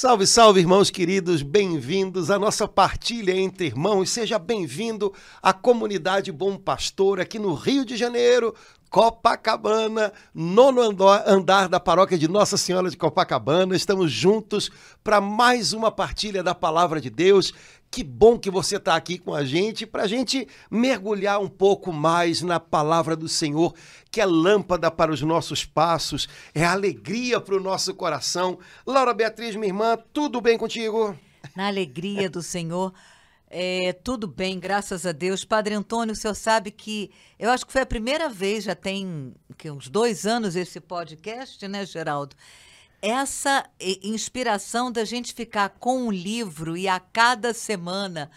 Salve, salve, irmãos queridos, bem-vindos à nossa partilha entre irmãos. Seja bem-vindo à comunidade Bom Pastor aqui no Rio de Janeiro, Copacabana, nono andar da paróquia de Nossa Senhora de Copacabana. Estamos juntos para mais uma partilha da palavra de Deus. Que bom que você está aqui com a gente para a gente mergulhar um pouco mais na palavra do Senhor, que é lâmpada para os nossos passos, é alegria para o nosso coração. Laura Beatriz, minha irmã, tudo bem contigo? Na alegria do Senhor. É, tudo bem, graças a Deus. Padre Antônio, o senhor sabe que eu acho que foi a primeira vez, já tem que, uns dois anos esse podcast, né, Geraldo? Essa inspiração da gente ficar com um livro e a cada semana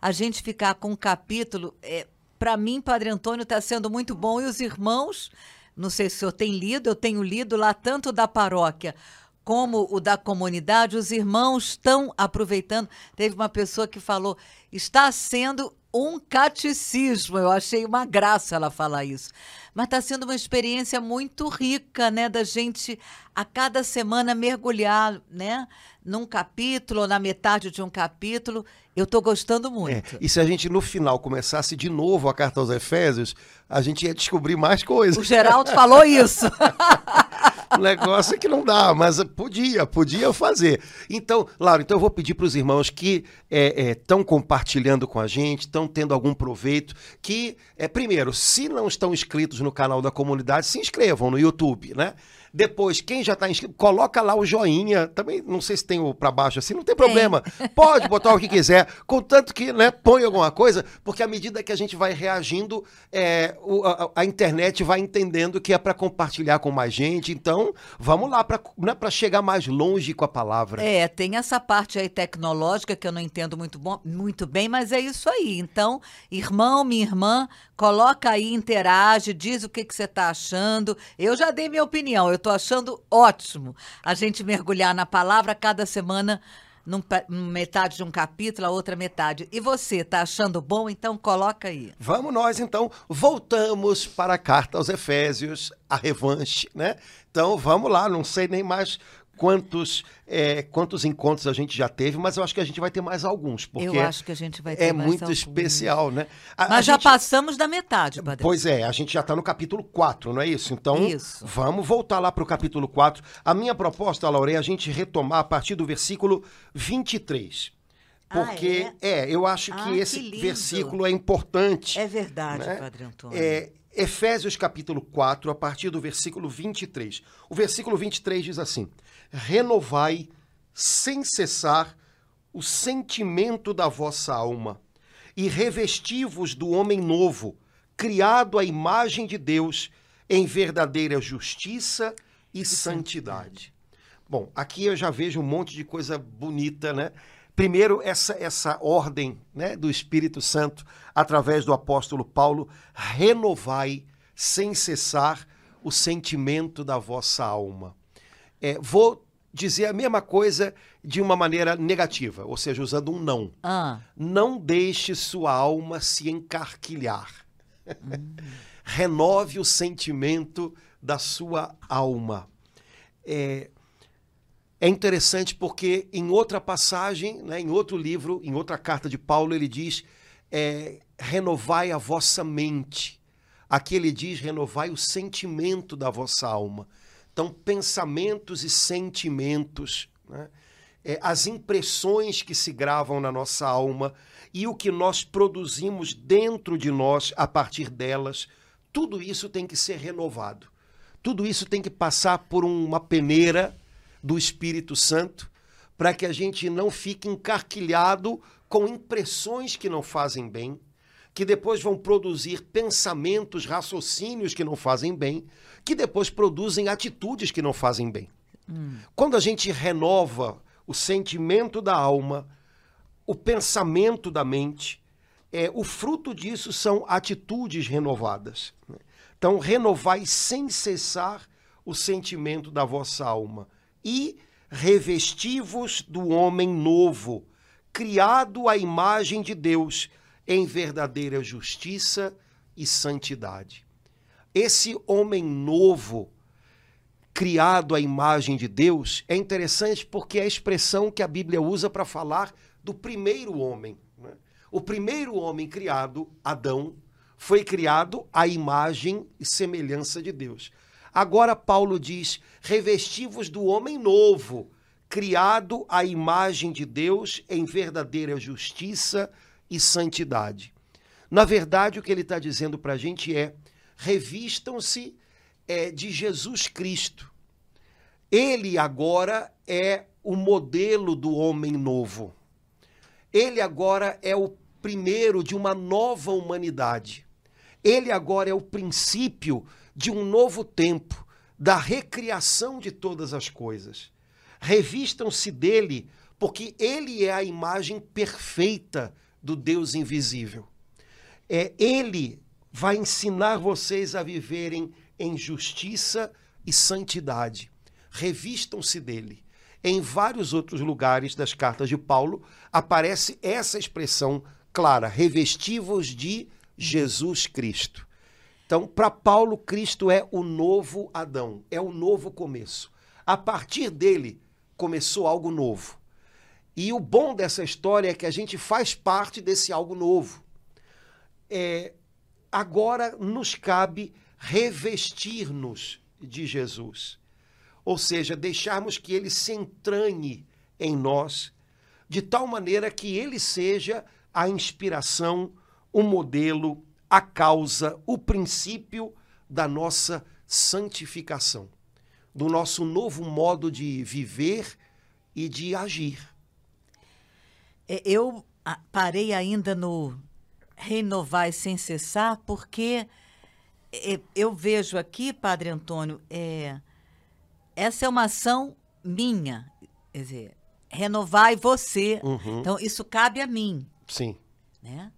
a gente ficar com um capítulo, é, para mim, Padre Antônio, está sendo muito bom. E os irmãos, não sei se o senhor tem lido, eu tenho lido lá tanto da paróquia como o da comunidade, os irmãos estão aproveitando. Teve uma pessoa que falou: está sendo um catecismo. Eu achei uma graça ela falar isso. Mas está sendo uma experiência muito rica, né, da gente a cada semana mergulhar, né, num capítulo ou na metade de um capítulo. Eu estou gostando muito. É, e se a gente no final começasse de novo a carta aos Efésios, a gente ia descobrir mais coisas. O Geraldo falou isso. o negócio é que não dá, mas podia, podia fazer. Então, Laura, então eu vou pedir para os irmãos que estão é, é, compartilhando com a gente, estão tendo algum proveito, que, é, primeiro, se não estão inscritos no canal da comunidade, se inscrevam no YouTube, né? Depois, quem já está inscrito, coloca lá o joinha. Também não sei se tem o para baixo assim, não tem problema. Tem. Pode botar o que quiser, contanto que né, põe alguma coisa, porque à medida que a gente vai reagindo, é, o, a, a, internet vai entendendo que é para compartilhar com mais gente. Então, vamos lá para né, chegar mais longe com a palavra. É, tem essa parte aí tecnológica que eu não entendo muito, bom, muito bem, mas é isso aí. Então, irmão, minha irmã, coloca aí, interage, diz o que, que você está achando. Eu já dei minha opinião. Eu estou achando ótimo a gente mergulhar na palavra cada semana num, metade de um capítulo, a outra metade. E você, está achando bom? Então coloca aí. Vamos nós, então. Voltamos para a carta aos Efésios, a revanche, né? Então vamos lá, não sei nem mais quantos, é, quantos encontros a gente já teve, mas eu acho que a gente vai ter mais alguns. Porque eu acho que a gente vai ter é mais muito alguns. especial, né? A, mas a já gente... passamos da metade, Padre. Pois é, a gente já está no capítulo 4, não é isso? Então, isso. vamos voltar lá para o capítulo 4. A minha proposta, Laura, é a gente retomar a partir do versículo 23. Porque, ah, é? é? eu acho que ah, esse que versículo é importante. É verdade, né? Padre Antônio. É, Efésios capítulo 4, a partir do versículo 23. O versículo 23 diz assim: renovai sem cessar o sentimento da vossa alma e revesti-vos do homem novo, criado à imagem de Deus, em verdadeira justiça e santidade. Bom, aqui eu já vejo um monte de coisa bonita, né? Primeiro, essa, essa ordem né, do Espírito Santo, através do apóstolo Paulo, renovai sem cessar o sentimento da vossa alma. É, vou dizer a mesma coisa de uma maneira negativa, ou seja, usando um não. Ah. Não deixe sua alma se encarquilhar. Hum. Renove o sentimento da sua alma. É, é interessante porque em outra passagem, né, em outro livro, em outra carta de Paulo, ele diz: é, renovai a vossa mente. Aqui ele diz: renovai o sentimento da vossa alma. Então, pensamentos e sentimentos, né? é, as impressões que se gravam na nossa alma e o que nós produzimos dentro de nós a partir delas, tudo isso tem que ser renovado. Tudo isso tem que passar por uma peneira do Espírito Santo para que a gente não fique encarquilhado com impressões que não fazem bem, que depois vão produzir pensamentos, raciocínios que não fazem bem, que depois produzem atitudes que não fazem bem. Hum. Quando a gente renova o sentimento da alma, o pensamento da mente, é, o fruto disso são atitudes renovadas. Né? Então, renovai sem cessar o sentimento da vossa alma e revesti-vos do homem novo, criado à imagem de Deus em verdadeira justiça e santidade. Esse homem novo, criado à imagem de Deus, é interessante porque é a expressão que a Bíblia usa para falar do primeiro homem. Né? O primeiro homem criado, Adão, foi criado à imagem e semelhança de Deus. Agora Paulo diz: revestivos do homem novo, criado à imagem de Deus em verdadeira justiça e santidade. Na verdade, o que ele está dizendo para a gente é: revistam-se é, de Jesus Cristo. Ele agora é o modelo do homem novo. Ele agora é o primeiro de uma nova humanidade. Ele agora é o princípio de um novo tempo, da recriação de todas as coisas. Revistam-se dele, porque ele é a imagem perfeita do Deus invisível. É ele vai ensinar vocês a viverem em justiça e santidade. Revistam-se dele. Em vários outros lugares das cartas de Paulo aparece essa expressão clara: revestivos de Jesus Cristo. Então, para Paulo, Cristo é o novo Adão, é o novo começo. A partir dele começou algo novo. E o bom dessa história é que a gente faz parte desse algo novo. É, agora nos cabe revestir-nos de Jesus. Ou seja, deixarmos que ele se entranhe em nós, de tal maneira que ele seja a inspiração, o modelo, a causa, o princípio da nossa santificação, do nosso novo modo de viver e de agir. É, eu ah, parei ainda no renovar sem cessar, porque é, eu vejo aqui, Padre Antônio, é, essa é uma ação minha, quer dizer, renovai você. Uhum. Então, isso cabe a mim. Sim. Né?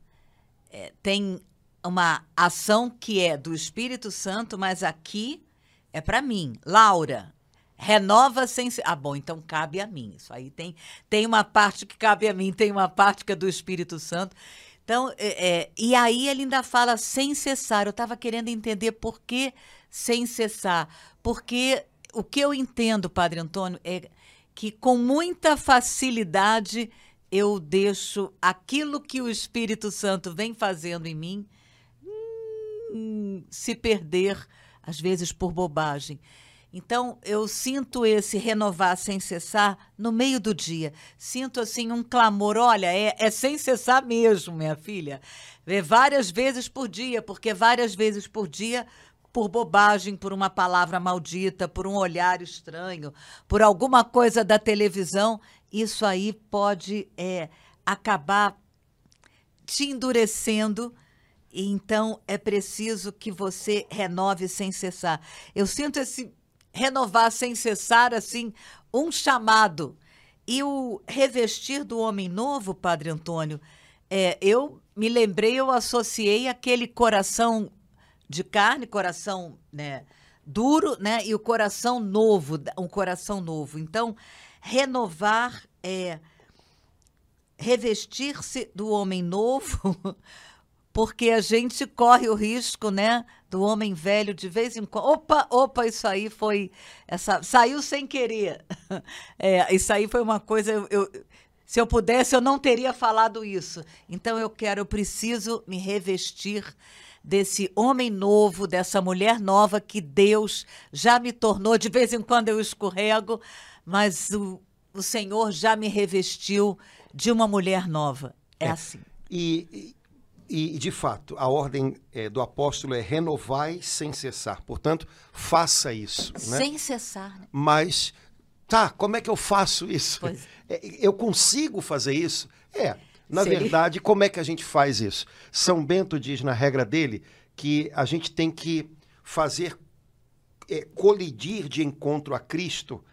É, tem uma ação que é do Espírito Santo, mas aqui é para mim. Laura, renova sem. Ah, bom, então cabe a mim. Isso aí tem, tem uma parte que cabe a mim, tem uma parte que é do Espírito Santo. Então, é, é, e aí ele ainda fala sem cessar. Eu estava querendo entender por que sem cessar. Porque o que eu entendo, Padre Antônio, é que com muita facilidade eu deixo aquilo que o Espírito Santo vem fazendo em mim hum, se perder, às vezes por bobagem. Então, eu sinto esse renovar sem cessar no meio do dia. Sinto, assim, um clamor. Olha, é, é sem cessar mesmo, minha filha. É várias vezes por dia, porque várias vezes por dia por bobagem, por uma palavra maldita, por um olhar estranho, por alguma coisa da televisão, isso aí pode é, acabar te endurecendo. Então é preciso que você renove sem cessar. Eu sinto esse renovar sem cessar, assim, um chamado. E o revestir do homem novo, Padre Antônio, é, eu me lembrei, eu associei aquele coração de carne, coração né, duro, né, e o coração novo, um coração novo. Então, renovar é revestir-se do homem novo porque a gente corre o risco, né, do homem velho de vez em quando. Opa, opa, isso aí foi essa saiu sem querer. É, isso aí foi uma coisa eu, eu, se eu pudesse eu não teria falado isso. Então eu quero, eu preciso me revestir desse homem novo, dessa mulher nova que Deus já me tornou. De vez em quando eu escorrego, mas o, o Senhor já me revestiu de uma mulher nova. É, é assim. E, e, de fato, a ordem é, do apóstolo é renovai sem cessar. Portanto, faça isso. Né? Sem cessar. Né? Mas, tá, como é que eu faço isso? É, eu consigo fazer isso? É. Na Seria? verdade, como é que a gente faz isso? São Bento diz na regra dele que a gente tem que fazer é, colidir de encontro a Cristo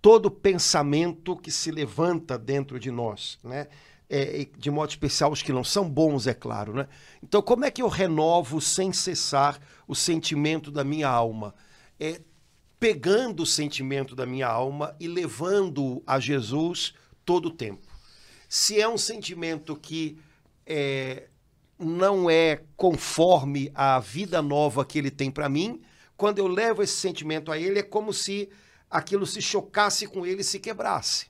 todo pensamento que se levanta dentro de nós, né? É, de modo especial os que não são bons, é claro. Né? Então, como é que eu renovo sem cessar o sentimento da minha alma? É pegando o sentimento da minha alma e levando a Jesus todo o tempo. Se é um sentimento que é, não é conforme a vida nova que ele tem para mim, quando eu levo esse sentimento a ele, é como se aquilo se chocasse com ele e se quebrasse.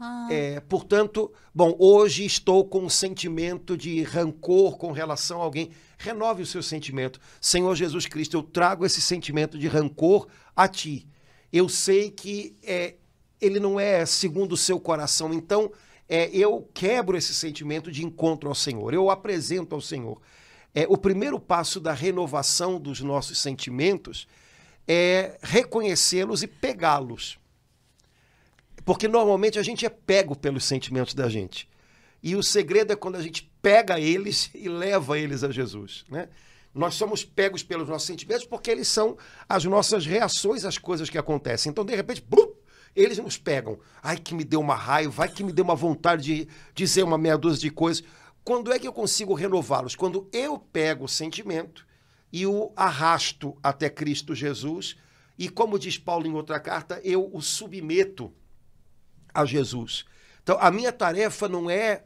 Ah. É, portanto, bom, hoje estou com um sentimento de rancor com relação a alguém. Renove o seu sentimento. Senhor Jesus Cristo, eu trago esse sentimento de rancor a ti. Eu sei que é, ele não é segundo o seu coração, então é, eu quebro esse sentimento de encontro ao Senhor. Eu apresento ao Senhor. É, o primeiro passo da renovação dos nossos sentimentos é reconhecê-los e pegá-los. Porque normalmente a gente é pego pelos sentimentos da gente. E o segredo é quando a gente pega eles e leva eles a Jesus. Né? Nós somos pegos pelos nossos sentimentos porque eles são as nossas reações às coisas que acontecem. Então, de repente, eles nos pegam. Ai, que me deu uma raiva, ai, que me deu uma vontade de dizer uma meia dúzia de coisas. Quando é que eu consigo renová-los? Quando eu pego o sentimento e o arrasto até Cristo Jesus, e como diz Paulo em outra carta, eu o submeto a Jesus. Então, a minha tarefa não é,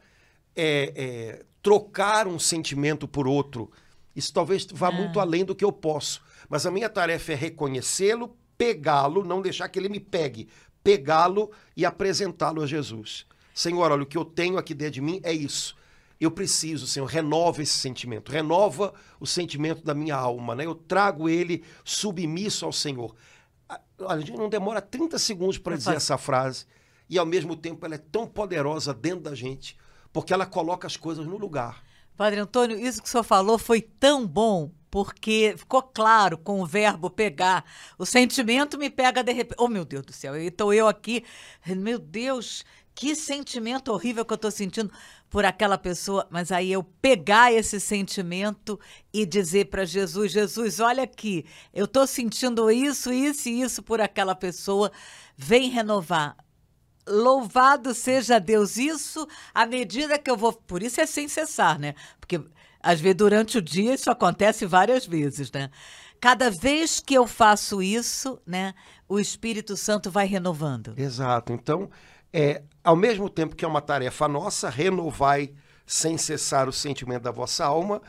é, é trocar um sentimento por outro. Isso talvez vá muito além do que eu posso. Mas a minha tarefa é reconhecê-lo, pegá-lo, não deixar que ele me pegue, pegá-lo e apresentá-lo a Jesus. Senhor, olha, o que eu tenho aqui dentro de mim é isso. Eu preciso, Senhor, renova esse sentimento, renova o sentimento da minha alma, né? Eu trago ele submisso ao Senhor. Olha, a gente não demora 30 segundos para dizer essa frase e ao mesmo tempo ela é tão poderosa dentro da gente, porque ela coloca as coisas no lugar. Padre Antônio, isso que o senhor falou foi tão bom, porque ficou claro com o verbo pegar. O sentimento me pega de repente. Oh, meu Deus do céu, estou eu aqui. Meu Deus, que sentimento horrível que eu estou sentindo por aquela pessoa. Mas aí eu pegar esse sentimento e dizer para Jesus: Jesus, olha aqui, eu estou sentindo isso, isso e isso por aquela pessoa. Vem renovar. Louvado seja Deus. Isso à medida que eu vou. Por isso é sem cessar, né? Porque às vezes durante o dia isso acontece várias vezes, né? Cada vez que eu faço isso, né, o Espírito Santo vai renovando. Exato. Então, é, ao mesmo tempo que é uma tarefa nossa, renovai sem cessar o sentimento da vossa alma,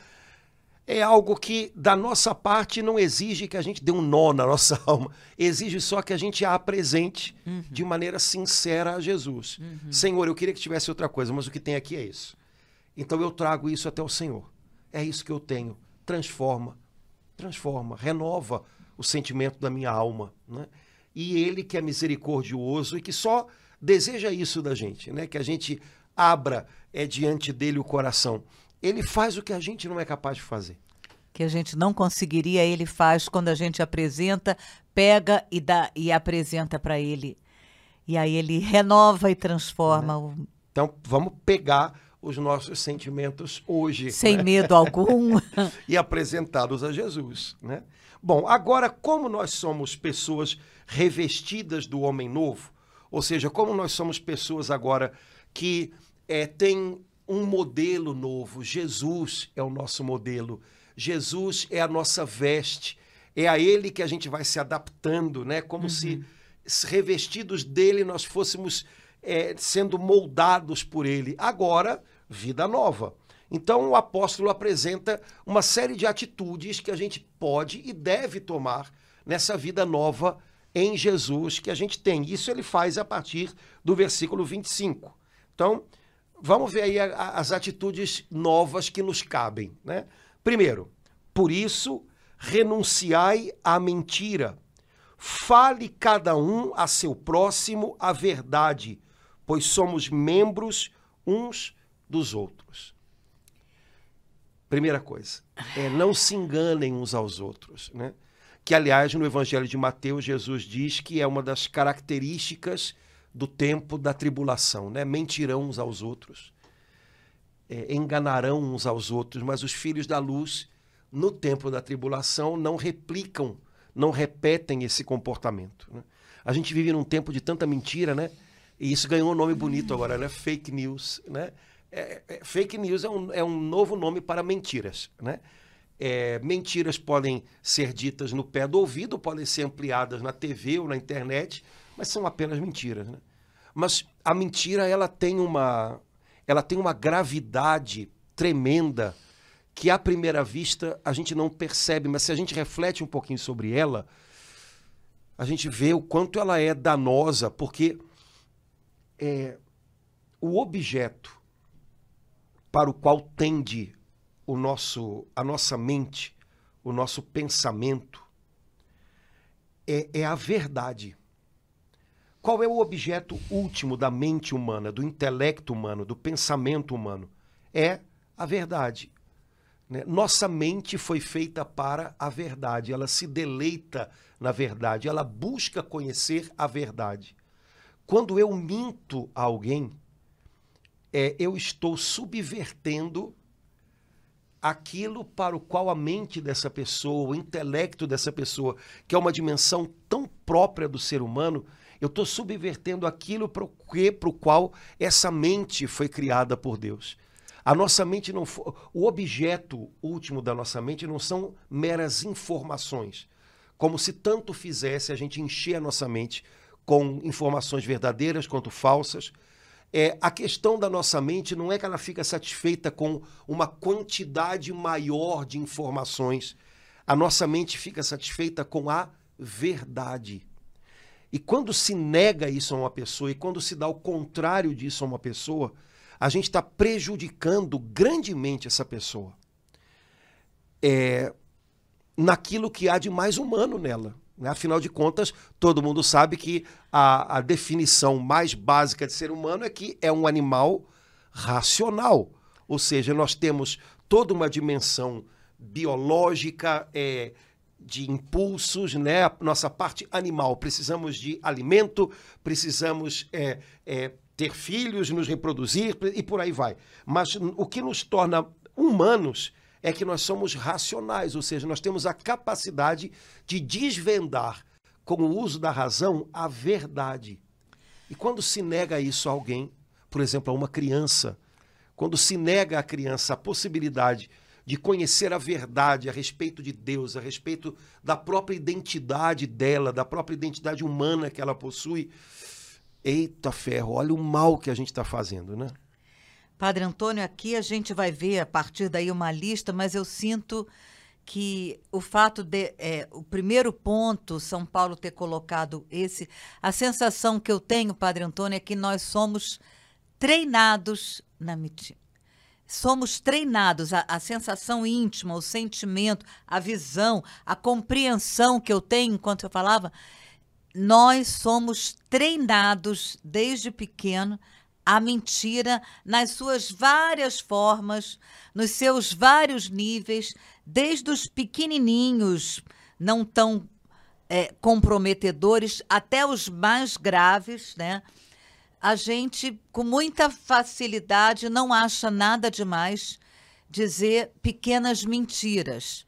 é algo que, da nossa parte, não exige que a gente dê um nó na nossa alma. Exige só que a gente a apresente uhum. de maneira sincera a Jesus. Uhum. Senhor, eu queria que tivesse outra coisa, mas o que tem aqui é isso. Então eu trago isso até o Senhor. É isso que eu tenho. Transforma, transforma, renova o sentimento da minha alma. Né? E Ele que é misericordioso e que só deseja isso da gente, né? que a gente abra é, diante dele o coração ele faz o que a gente não é capaz de fazer. Que a gente não conseguiria, ele faz quando a gente apresenta, pega e dá e apresenta para ele. E aí ele renova e transforma. Né? Então vamos pegar os nossos sentimentos hoje. Sem né? medo algum. e apresentá-los a Jesus. Né? Bom, agora, como nós somos pessoas revestidas do homem novo, ou seja, como nós somos pessoas agora que é, têm um modelo novo. Jesus é o nosso modelo. Jesus é a nossa veste. É a ele que a gente vai se adaptando, né? Como uhum. se revestidos dele nós fôssemos é, sendo moldados por ele. Agora, vida nova. Então, o apóstolo apresenta uma série de atitudes que a gente pode e deve tomar nessa vida nova em Jesus que a gente tem. Isso ele faz a partir do versículo 25. Então, vamos ver aí a, a, as atitudes novas que nos cabem. Né? Primeiro, por isso, renunciai à mentira. Fale cada um a seu próximo a verdade, pois somos membros uns dos outros. Primeira coisa, é não se enganem uns aos outros, né? Que aliás no Evangelho de Mateus Jesus diz que é uma das características do tempo da tribulação, né? Mentirão uns aos outros, é, enganarão uns aos outros, mas os filhos da luz, no tempo da tribulação, não replicam, não repetem esse comportamento. Né? A gente vive num tempo de tanta mentira, né? E isso ganhou um nome bonito agora, né? Fake news, né? É, é, fake news é um, é um novo nome para mentiras, né? É, mentiras podem ser ditas no pé do ouvido, podem ser ampliadas na TV ou na internet, mas são apenas mentiras. Né? Mas a mentira ela tem uma, ela tem uma gravidade tremenda que à primeira vista a gente não percebe, mas se a gente reflete um pouquinho sobre ela, a gente vê o quanto ela é danosa, porque é, o objeto para o qual tende o nosso, a nossa mente, o nosso pensamento, é, é a verdade. Qual é o objeto último da mente humana, do intelecto humano, do pensamento humano? É a verdade. Né? Nossa mente foi feita para a verdade, ela se deleita na verdade, ela busca conhecer a verdade. Quando eu minto a alguém, é, eu estou subvertendo aquilo para o qual a mente dessa pessoa, o intelecto dessa pessoa, que é uma dimensão tão própria do ser humano, eu estou subvertendo aquilo para o qual essa mente foi criada por Deus. A nossa mente não foi. O objeto último da nossa mente não são meras informações. Como se tanto fizesse a gente encher a nossa mente com informações verdadeiras quanto falsas. É, a questão da nossa mente não é que ela fica satisfeita com uma quantidade maior de informações. A nossa mente fica satisfeita com a verdade. E quando se nega isso a uma pessoa e quando se dá o contrário disso a uma pessoa, a gente está prejudicando grandemente essa pessoa. É, naquilo que há de mais humano nela. Né? Afinal de contas, todo mundo sabe que a, a definição mais básica de ser humano é que é um animal racional. Ou seja, nós temos toda uma dimensão biológica, é, de impulsos, né? Nossa parte animal. Precisamos de alimento, precisamos é, é, ter filhos, nos reproduzir e por aí vai. Mas o que nos torna humanos é que nós somos racionais, ou seja, nós temos a capacidade de desvendar com o uso da razão a verdade. E quando se nega isso a alguém, por exemplo, a uma criança, quando se nega à criança a possibilidade de conhecer a verdade a respeito de Deus, a respeito da própria identidade dela, da própria identidade humana que ela possui, Eita ferro, olha o mal que a gente está fazendo, né? Padre Antônio, aqui a gente vai ver a partir daí uma lista, mas eu sinto que o fato de é, o primeiro ponto São Paulo ter colocado esse, a sensação que eu tenho, Padre Antônio, é que nós somos treinados na mentira. Somos treinados, a, a sensação íntima, o sentimento, a visão, a compreensão que eu tenho enquanto eu falava, nós somos treinados desde pequeno a mentira nas suas várias formas, nos seus vários níveis, desde os pequenininhos, não tão é, comprometedores, até os mais graves, né? A gente, com muita facilidade, não acha nada demais dizer pequenas mentiras.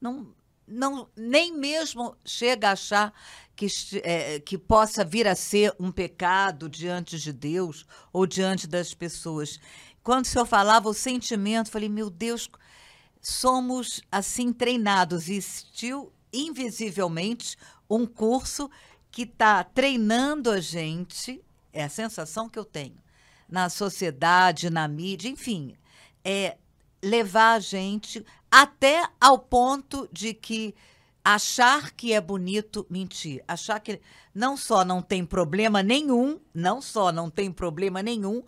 Não, não, nem mesmo chega a achar que, é, que possa vir a ser um pecado diante de Deus ou diante das pessoas. Quando o senhor falava o sentimento, falei, meu Deus, somos assim treinados. E existiu invisivelmente um curso que está treinando a gente, é a sensação que eu tenho, na sociedade, na mídia, enfim, é levar a gente até ao ponto de que achar que é bonito mentir, achar que não só não tem problema nenhum, não só não tem problema nenhum,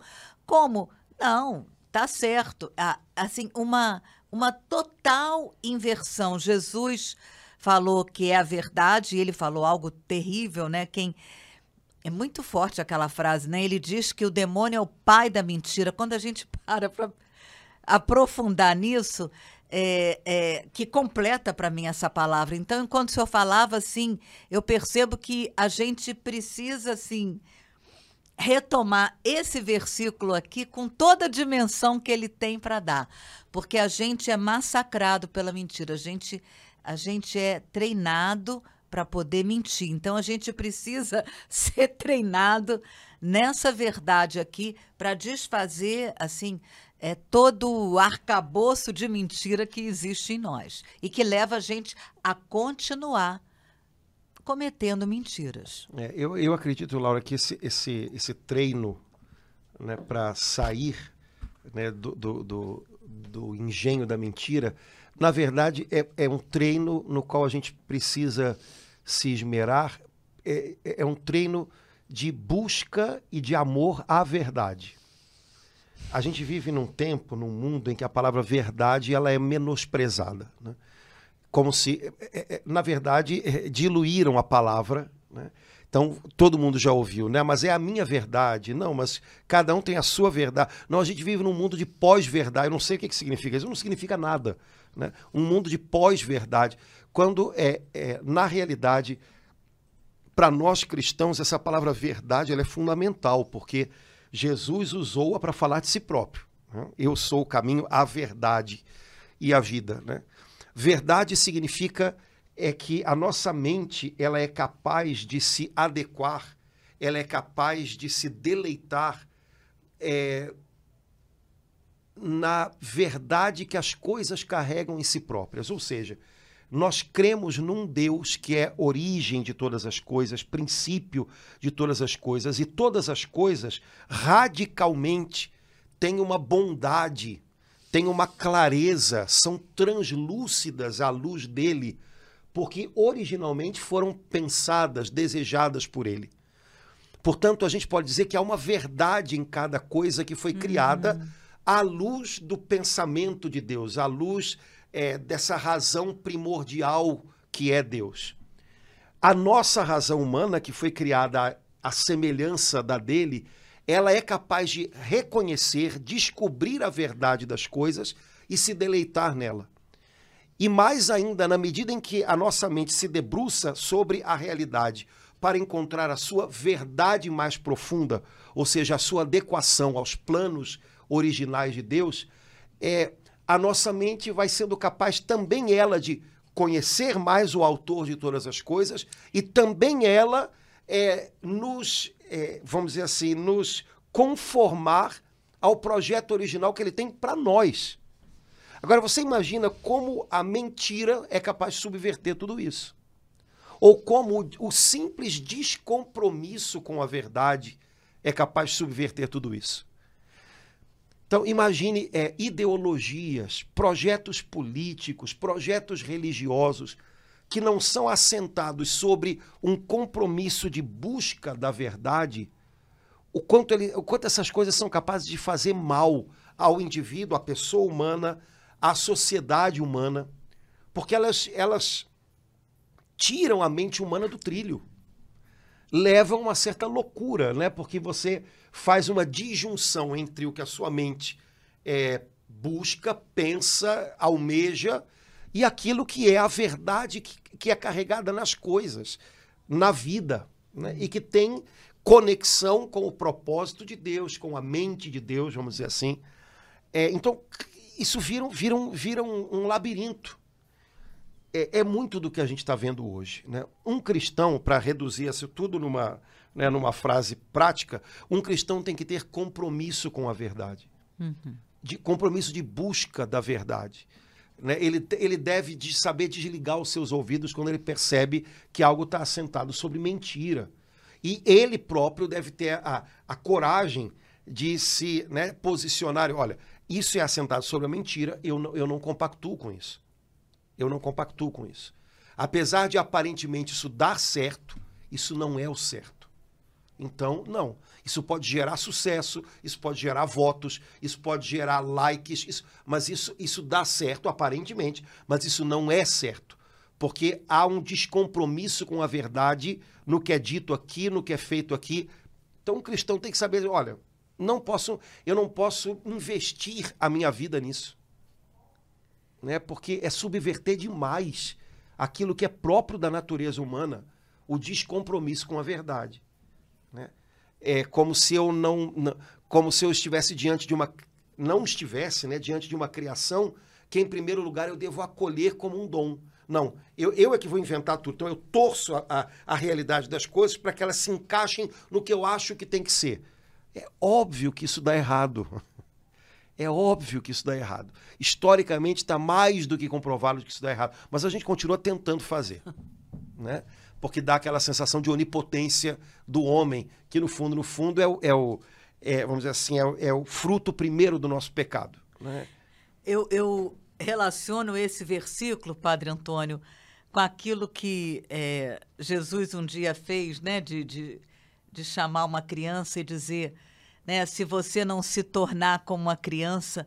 como não, tá certo, assim uma uma total inversão. Jesus falou que é a verdade, ele falou algo terrível, né? Quem é muito forte aquela frase, né? Ele diz que o demônio é o pai da mentira. Quando a gente para para aprofundar nisso, é, é, que completa para mim essa palavra. Então, enquanto o senhor falava assim, eu percebo que a gente precisa assim retomar esse versículo aqui com toda a dimensão que ele tem para dar, porque a gente é massacrado pela mentira, a gente a gente é treinado para poder mentir. Então a gente precisa ser treinado nessa verdade aqui para desfazer assim é, todo o arcabouço de mentira que existe em nós e que leva a gente a continuar cometendo mentiras. É, eu, eu acredito, Laura, que esse, esse, esse treino né, para sair né, do, do, do, do engenho da mentira, na verdade é, é um treino no qual a gente precisa se esmerar, é, é um treino de busca e de amor à verdade. A gente vive num tempo, num mundo em que a palavra verdade ela é menosprezada. Né? Como se, é, é, na verdade, é, diluíram a palavra. Né? Então, todo mundo já ouviu, né? Mas é a minha verdade. Não, mas cada um tem a sua verdade. Não, a gente vive num mundo de pós-verdade. Eu não sei o que, que significa. Isso não significa nada. Né? Um mundo de pós-verdade. Quando, é, é, na realidade, para nós cristãos, essa palavra verdade ela é fundamental, porque Jesus usou-a para falar de si próprio. Né? Eu sou o caminho, a verdade e a vida. Né? Verdade significa é que a nossa mente ela é capaz de se adequar, ela é capaz de se deleitar é, na verdade que as coisas carregam em si próprias. Ou seja, nós cremos num Deus que é origem de todas as coisas, princípio de todas as coisas, e todas as coisas radicalmente têm uma bondade, têm uma clareza, são translúcidas à luz dele porque originalmente foram pensadas, desejadas por ele. Portanto, a gente pode dizer que há uma verdade em cada coisa que foi criada uhum. à luz do pensamento de Deus, à luz é, dessa razão primordial que é Deus. A nossa razão humana, que foi criada à, semelhança da dele, ela é capaz de reconhecer, descobrir a verdade das coisas e se deleitar nela. E mais ainda, na medida em que a nossa mente se debruça sobre a realidade para encontrar a sua verdade mais profunda, ou seja, a sua adequação aos planos originais de Deus, é, a nossa mente vai sendo capaz também ela de conhecer mais o autor de todas as coisas e também ela é, nos, é, vamos dizer assim, nos conformar ao projeto original que ele tem para nós. Agora, você imagina como a mentira é capaz de subverter tudo isso. Ou como o simples descompromisso com a verdade é capaz de subverter tudo isso. Então, imagine é, ideologias, projetos políticos, projetos religiosos que não são assentados sobre um compromisso de busca da verdade, o quanto, ele, o quanto essas coisas são capazes de fazer mal ao indivíduo, à pessoa humana, à sociedade humana, porque elas, elas tiram a mente humana do trilho. Levam uma certa loucura, né? Porque você faz uma disjunção entre o que a sua mente é, busca, pensa, almeja e aquilo que é a verdade que, que é carregada nas coisas, na vida, né? e que tem conexão com o propósito de Deus, com a mente de Deus, vamos dizer assim. É, então, isso vira, vira, vira um, um labirinto. É, é, muito do que a gente está vendo hoje. Né? Um cristão, para reduzir isso tudo numa, né, numa frase prática, um cristão tem que ter compromisso com a verdade. Uhum. De, compromisso de busca da verdade. Né? Ele, ele deve de saber desligar os seus ouvidos quando ele percebe que algo está assentado sobre mentira. E ele próprio deve ter a, a coragem de se né, posicionar. Olha, isso é assentado sobre a mentira, eu não, eu não compactuo com isso. Eu não compactuo com isso. Apesar de aparentemente isso dar certo, isso não é o certo. Então, não. Isso pode gerar sucesso, isso pode gerar votos, isso pode gerar likes, isso, mas isso, isso dá certo aparentemente, mas isso não é certo. Porque há um descompromisso com a verdade no que é dito aqui, no que é feito aqui. Então, o cristão tem que saber: olha, não posso, eu não posso investir a minha vida nisso. Né? Porque é subverter demais aquilo que é próprio da natureza humana, o descompromisso com a verdade. Né? É como se eu não, não, como se eu estivesse diante de uma não estivesse, né, diante de uma criação que em primeiro lugar eu devo acolher como um dom. Não, eu, eu é que vou inventar tudo. Então eu torço a, a, a realidade das coisas para que elas se encaixem no que eu acho que tem que ser. É óbvio que isso dá errado. É óbvio que isso dá errado. Historicamente está mais do que comprovado que isso dá errado. Mas a gente continua tentando fazer. Né? Porque dá aquela sensação de onipotência do homem, que no fundo, no fundo, é o, é o, é, vamos dizer assim, é, é o fruto primeiro do nosso pecado. Né? Eu, eu relaciono esse versículo, Padre Antônio, com aquilo que é, Jesus um dia fez, né, de, de, de chamar uma criança e dizer, né, se você não se tornar como uma criança,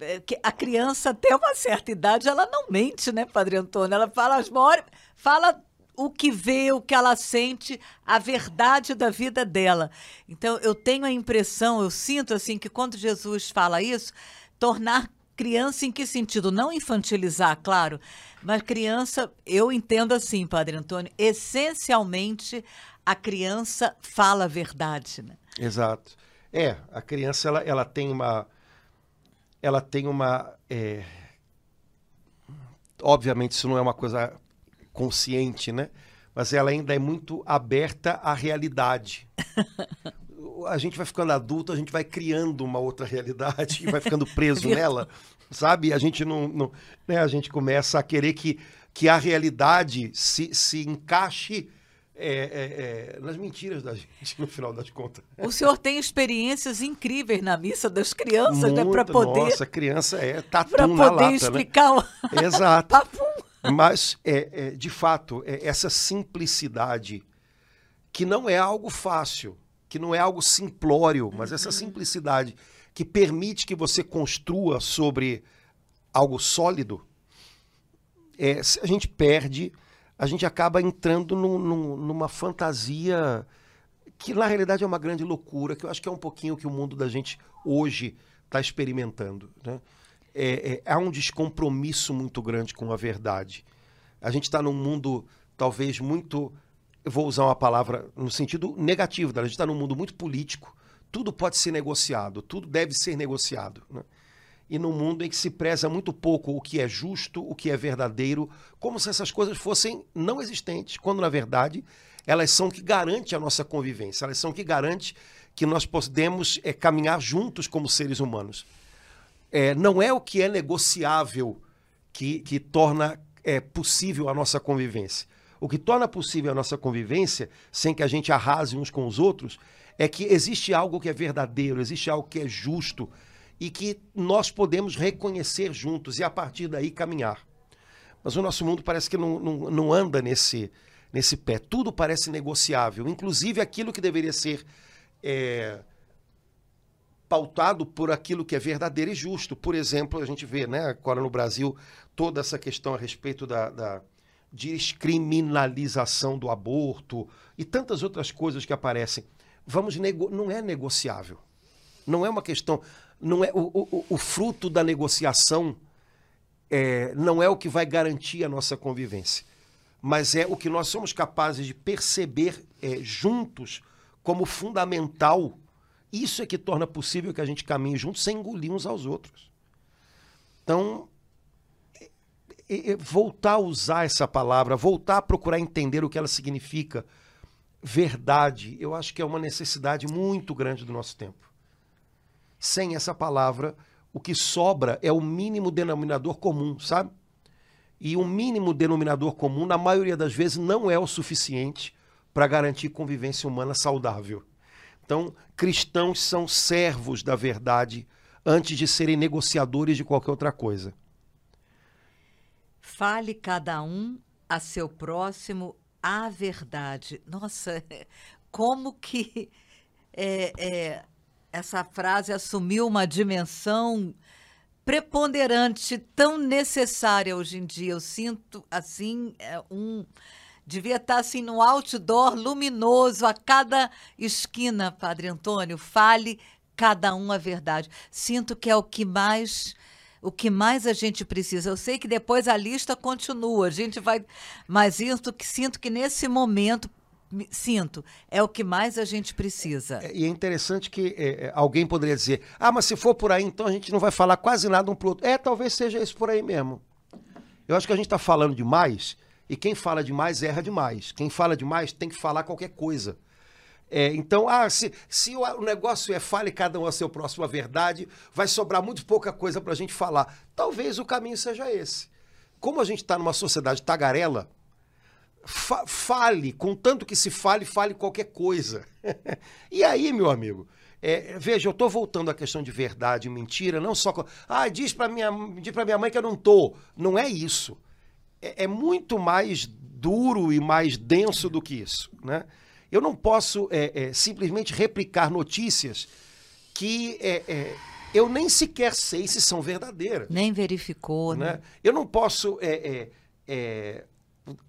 é, a criança até uma certa idade ela não mente, né, Padre Antônio? Ela fala as maiores, fala o que vê, o que ela sente, a verdade da vida dela. Então, eu tenho a impressão, eu sinto assim, que quando Jesus fala isso, tornar criança em que sentido? Não infantilizar, claro, mas criança, eu entendo assim, Padre Antônio, essencialmente a criança fala a verdade, né? Exato. É, a criança, ela, ela tem uma... Ela tem uma... É... Obviamente, isso não é uma coisa consciente, né? Mas ela ainda é muito aberta à realidade. a gente vai ficando adulto, a gente vai criando uma outra realidade e vai ficando preso nela, sabe? A gente não, não né? a gente começa a querer que, que a realidade se, se encaixe é, é, é, nas mentiras da gente, no final das contas. O senhor tem experiências incríveis na missa das crianças, né? Para poder. Nossa, criança é tatu Para poder explicar né? o. Exato. Mas, é, é, de fato, é essa simplicidade, que não é algo fácil, que não é algo simplório, mas essa uhum. simplicidade que permite que você construa sobre algo sólido, é, a gente perde, a gente acaba entrando num, num, numa fantasia que na realidade é uma grande loucura, que eu acho que é um pouquinho que o mundo da gente hoje está experimentando. Né? é, é, há um descompromisso muito grande com a verdade. A gente está num mundo talvez muito, vou usar uma palavra no sentido negativo, a gente está num mundo muito político. Tudo pode ser negociado, tudo deve ser negociado. Né? E num mundo em que se preza muito pouco o que é justo, o que é verdadeiro, como se essas coisas fossem não existentes, quando na verdade elas são que garante a nossa convivência, elas são que garante que nós podemos é, caminhar juntos como seres humanos é, não é o que é negociável que, que torna é, possível a nossa convivência. O que torna possível a nossa convivência, sem que a gente arrase uns com os outros, é que existe algo que é verdadeiro, existe algo que é justo e que nós podemos reconhecer juntos e a partir daí caminhar. Mas o nosso mundo parece que não, não, não anda nesse, nesse pé. Tudo parece negociável, inclusive aquilo que deveria ser é, pautado por aquilo que é verdadeiro e justo. Por exemplo, a gente vê né, agora no Brasil toda essa questão a respeito da, da descriminalização do aborto e tantas outras coisas que aparecem. Vamos nego... não é negociável. Não é uma questão. Não é o, o, o fruto da negociação é, não é o que vai garantir a nossa convivência, mas é o que nós somos capazes de perceber é, juntos como fundamental isso é que torna possível que a gente caminhe juntos sem engolir uns aos outros. Então, é, é, voltar a usar essa palavra, voltar a procurar entender o que ela significa, verdade, eu acho que é uma necessidade muito grande do nosso tempo. Sem essa palavra, o que sobra é o mínimo denominador comum, sabe? E o mínimo denominador comum, na maioria das vezes, não é o suficiente para garantir convivência humana saudável. Então, cristãos são servos da verdade antes de serem negociadores de qualquer outra coisa. Fale cada um a seu próximo a verdade. Nossa, como que é, é, essa frase assumiu uma dimensão preponderante, tão necessária hoje em dia. Eu sinto assim é, um Devia estar assim no outdoor luminoso a cada esquina, Padre Antônio. Fale cada um a verdade. Sinto que é o que mais o que mais a gente precisa. Eu sei que depois a lista continua, a gente vai, mas sinto que sinto que nesse momento sinto é o que mais a gente precisa. É, e é interessante que é, é, alguém poderia dizer: ah, mas se for por aí, então a gente não vai falar quase nada um para outro. É, talvez seja isso por aí mesmo. Eu acho que a gente está falando demais e quem fala demais erra demais. Quem fala demais tem que falar qualquer coisa. É, então, ah, se, se o, negócio é fale cada um a seu próximo a verdade, vai sobrar muito pouca coisa para a gente falar. Talvez o caminho seja esse. Como a gente está numa sociedade tagarela, fa fale, contanto que se fale, fale qualquer coisa. e aí, meu amigo, É, veja, eu estou voltando à questão de verdade e mentira, não só. com- Ah, diz para minha, diz minha mãe que eu não tô. Não é isso. É, é muito mais duro e mais denso do que isso. Né? Eu não posso é, é, simplesmente replicar notícias que é, é, eu nem sequer sei se são verdadeiras. Nem verificou, né? né? Eu não posso é, é, é,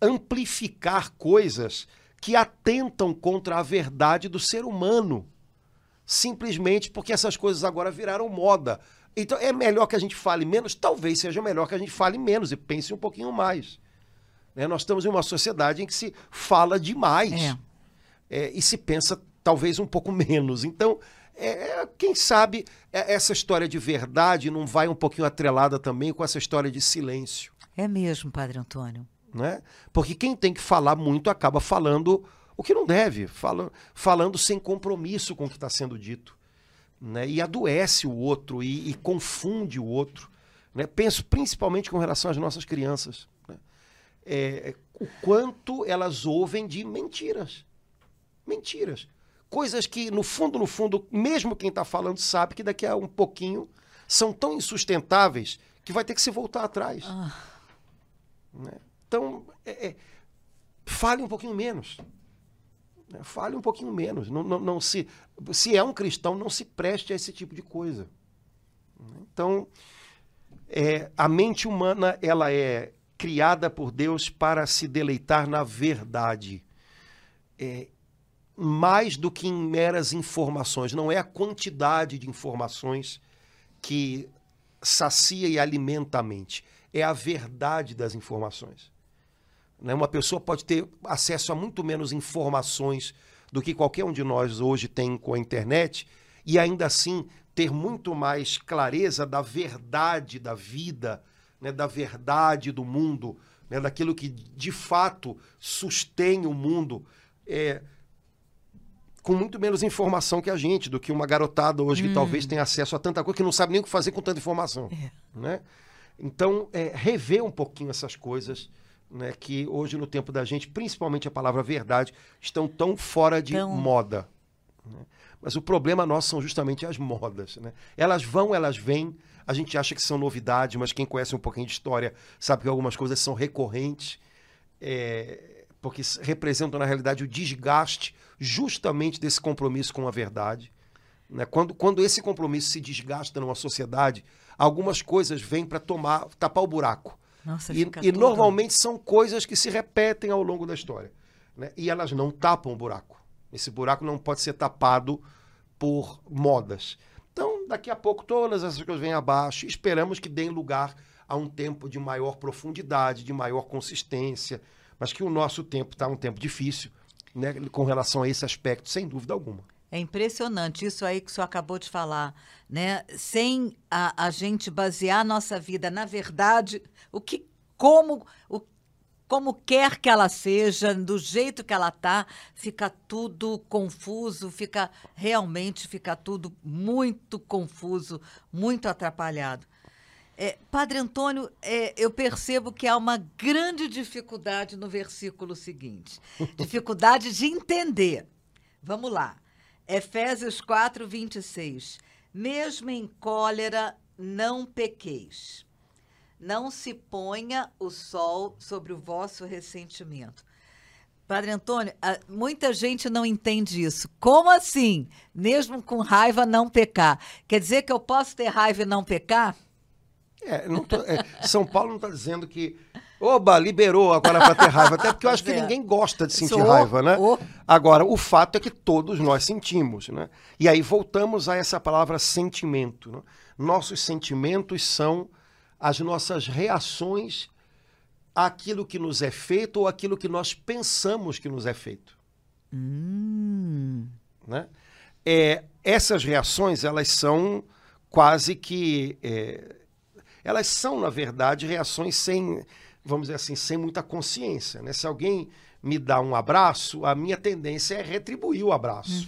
amplificar coisas que atentam contra a verdade do ser humano, simplesmente porque essas coisas agora viraram moda. Então é melhor que a gente fale menos, talvez seja melhor que a gente fale menos e pense um pouquinho mais. né? Nós estamos em uma sociedade em que se fala demais É. é, e se pensa talvez um pouco menos. Então, é, é, quem sabe é, essa história de verdade não vai um pouquinho atrelada também com essa história de silêncio, É mesmo, Padre Antônio. Né? Porque quem tem que falar muito acaba falando o que não deve, fala, falando sem compromisso com o que está sendo dito, né? E adoece o outro e, e confunde o outro, né? Penso principalmente com relação às nossas crianças, né? É, o quanto elas ouvem de mentiras, mentiras, coisas que no fundo, no fundo, mesmo quem está falando sabe que daqui a um pouquinho são tão insustentáveis que vai ter que se voltar atrás. né? Então, é, é, fale um pouquinho menos. né? Fale um pouquinho menos. Não, não, não se, se é um cristão, não se preste a esse tipo de coisa. Então, é, a mente humana ela é criada por Deus para se deleitar na verdade. É, mais do que em meras informações. Não é a quantidade de informações que sacia e alimenta a mente. É a verdade das informações. Né? Uma pessoa pode ter acesso a muito menos informações do que qualquer um de nós hoje tem com a internet e ainda assim ter muito mais clareza da verdade da vida, né? da verdade do mundo, né? daquilo que de fato sustém o mundo. É, com muito menos informação que a gente, do que uma garotada hoje que talvez tenha acesso a tanta coisa que não sabe nem o que fazer com tanta informação. Né? Então, é, rever um pouquinho essas coisas, né, que hoje, no tempo da gente, principalmente a palavra verdade, estão tão fora de Tão- moda. né? Mas o problema nosso são justamente as modas. Né? Elas vão, elas vêm, a gente acha que são novidades, mas quem conhece um pouquinho de história sabe que algumas coisas são recorrentes é, porque representam, na realidade, o desgaste justamente desse compromisso com a verdade. né? Quando, quando esse compromisso se desgasta numa sociedade, algumas coisas vêm para tomar, tapar o buraco. Nossa, E, e normalmente são coisas que se repetem ao longo da história. né? E elas não tapam o buraco. Esse buraco não pode ser tapado por modas. Então, daqui a pouco, todas essas coisas vêm abaixo. Esperamos que deem lugar a um tempo de maior profundidade, de maior consistência. Mas que o nosso tempo está um tempo difícil né, com relação a esse aspecto, sem dúvida alguma. É impressionante isso aí que o senhor acabou de falar, né? Sem a, a gente basear a nossa vida na verdade, o que, como, o, como quer que ela seja, do jeito que ela tá, fica tudo confuso, fica realmente fica tudo muito confuso, muito atrapalhado. É, Padre Antônio, é, eu percebo que há uma grande dificuldade no versículo seguinte. Dificuldade de entender. Vamos lá. Efésios 4, 26. Mesmo em cólera, não pequeis. Não se ponha o sol sobre o vosso ressentimento. Padre Antônio, muita gente não entende isso. Como assim? Mesmo com raiva, não pecar? Quer dizer que eu posso ter raiva e não pecar? É, tô- é, São Paulo não está dizendo que. Oba, liberou agora para ter raiva. Até porque eu acho que É. ninguém gosta de sentir raiva, né? Agora, o fato é que todos nós sentimos, né? E aí voltamos a essa palavra sentimento. né? Nossos sentimentos são as nossas reações àquilo que nos é feito ou àquilo que nós pensamos que nos é feito. Hum. né? É, essas reações, elas são quase que... é, elas são, na verdade, reações sem, vamos dizer assim, sem muita consciência. Né? Se alguém me dá um abraço, a minha tendência é retribuir o abraço.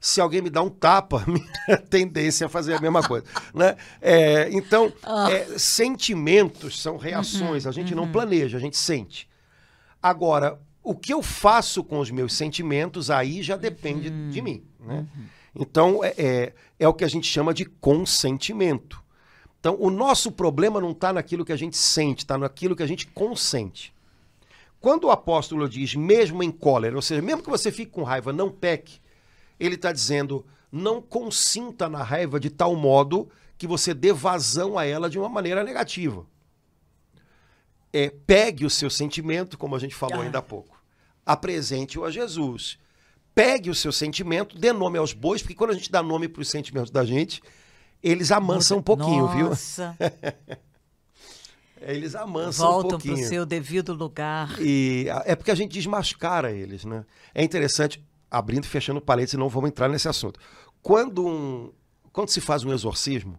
Se alguém me dá um tapa, a minha tendência é fazer a mesma coisa. Né? É, então, é, sentimentos são reações, a gente não planeja, a gente sente. Agora, o que eu faço com os meus sentimentos, aí já depende de mim. Né? Então, é, é, é o que a gente chama de consentimento. Então, o nosso problema não está naquilo que a gente sente, está naquilo que a gente consente. Quando o apóstolo diz, mesmo em cólera, ou seja, mesmo que você fique com raiva, não peque, ele está dizendo, não consinta na raiva de tal modo que você dê vazão a ela de uma maneira negativa. É, pegue o seu sentimento, como a gente falou ah. ainda há pouco, apresente-o a Jesus. Pegue o seu sentimento, dê nome aos bois, porque quando a gente dá nome para os sentimentos da gente, eles amansam um pouquinho, Nossa. viu? eles amansam Voltam um pouquinho. Voltam para o seu devido lugar. E é porque a gente desmascara eles, né? É interessante, abrindo e fechando parênteses, não vamos entrar nesse assunto. Quando, um, quando se faz um exorcismo,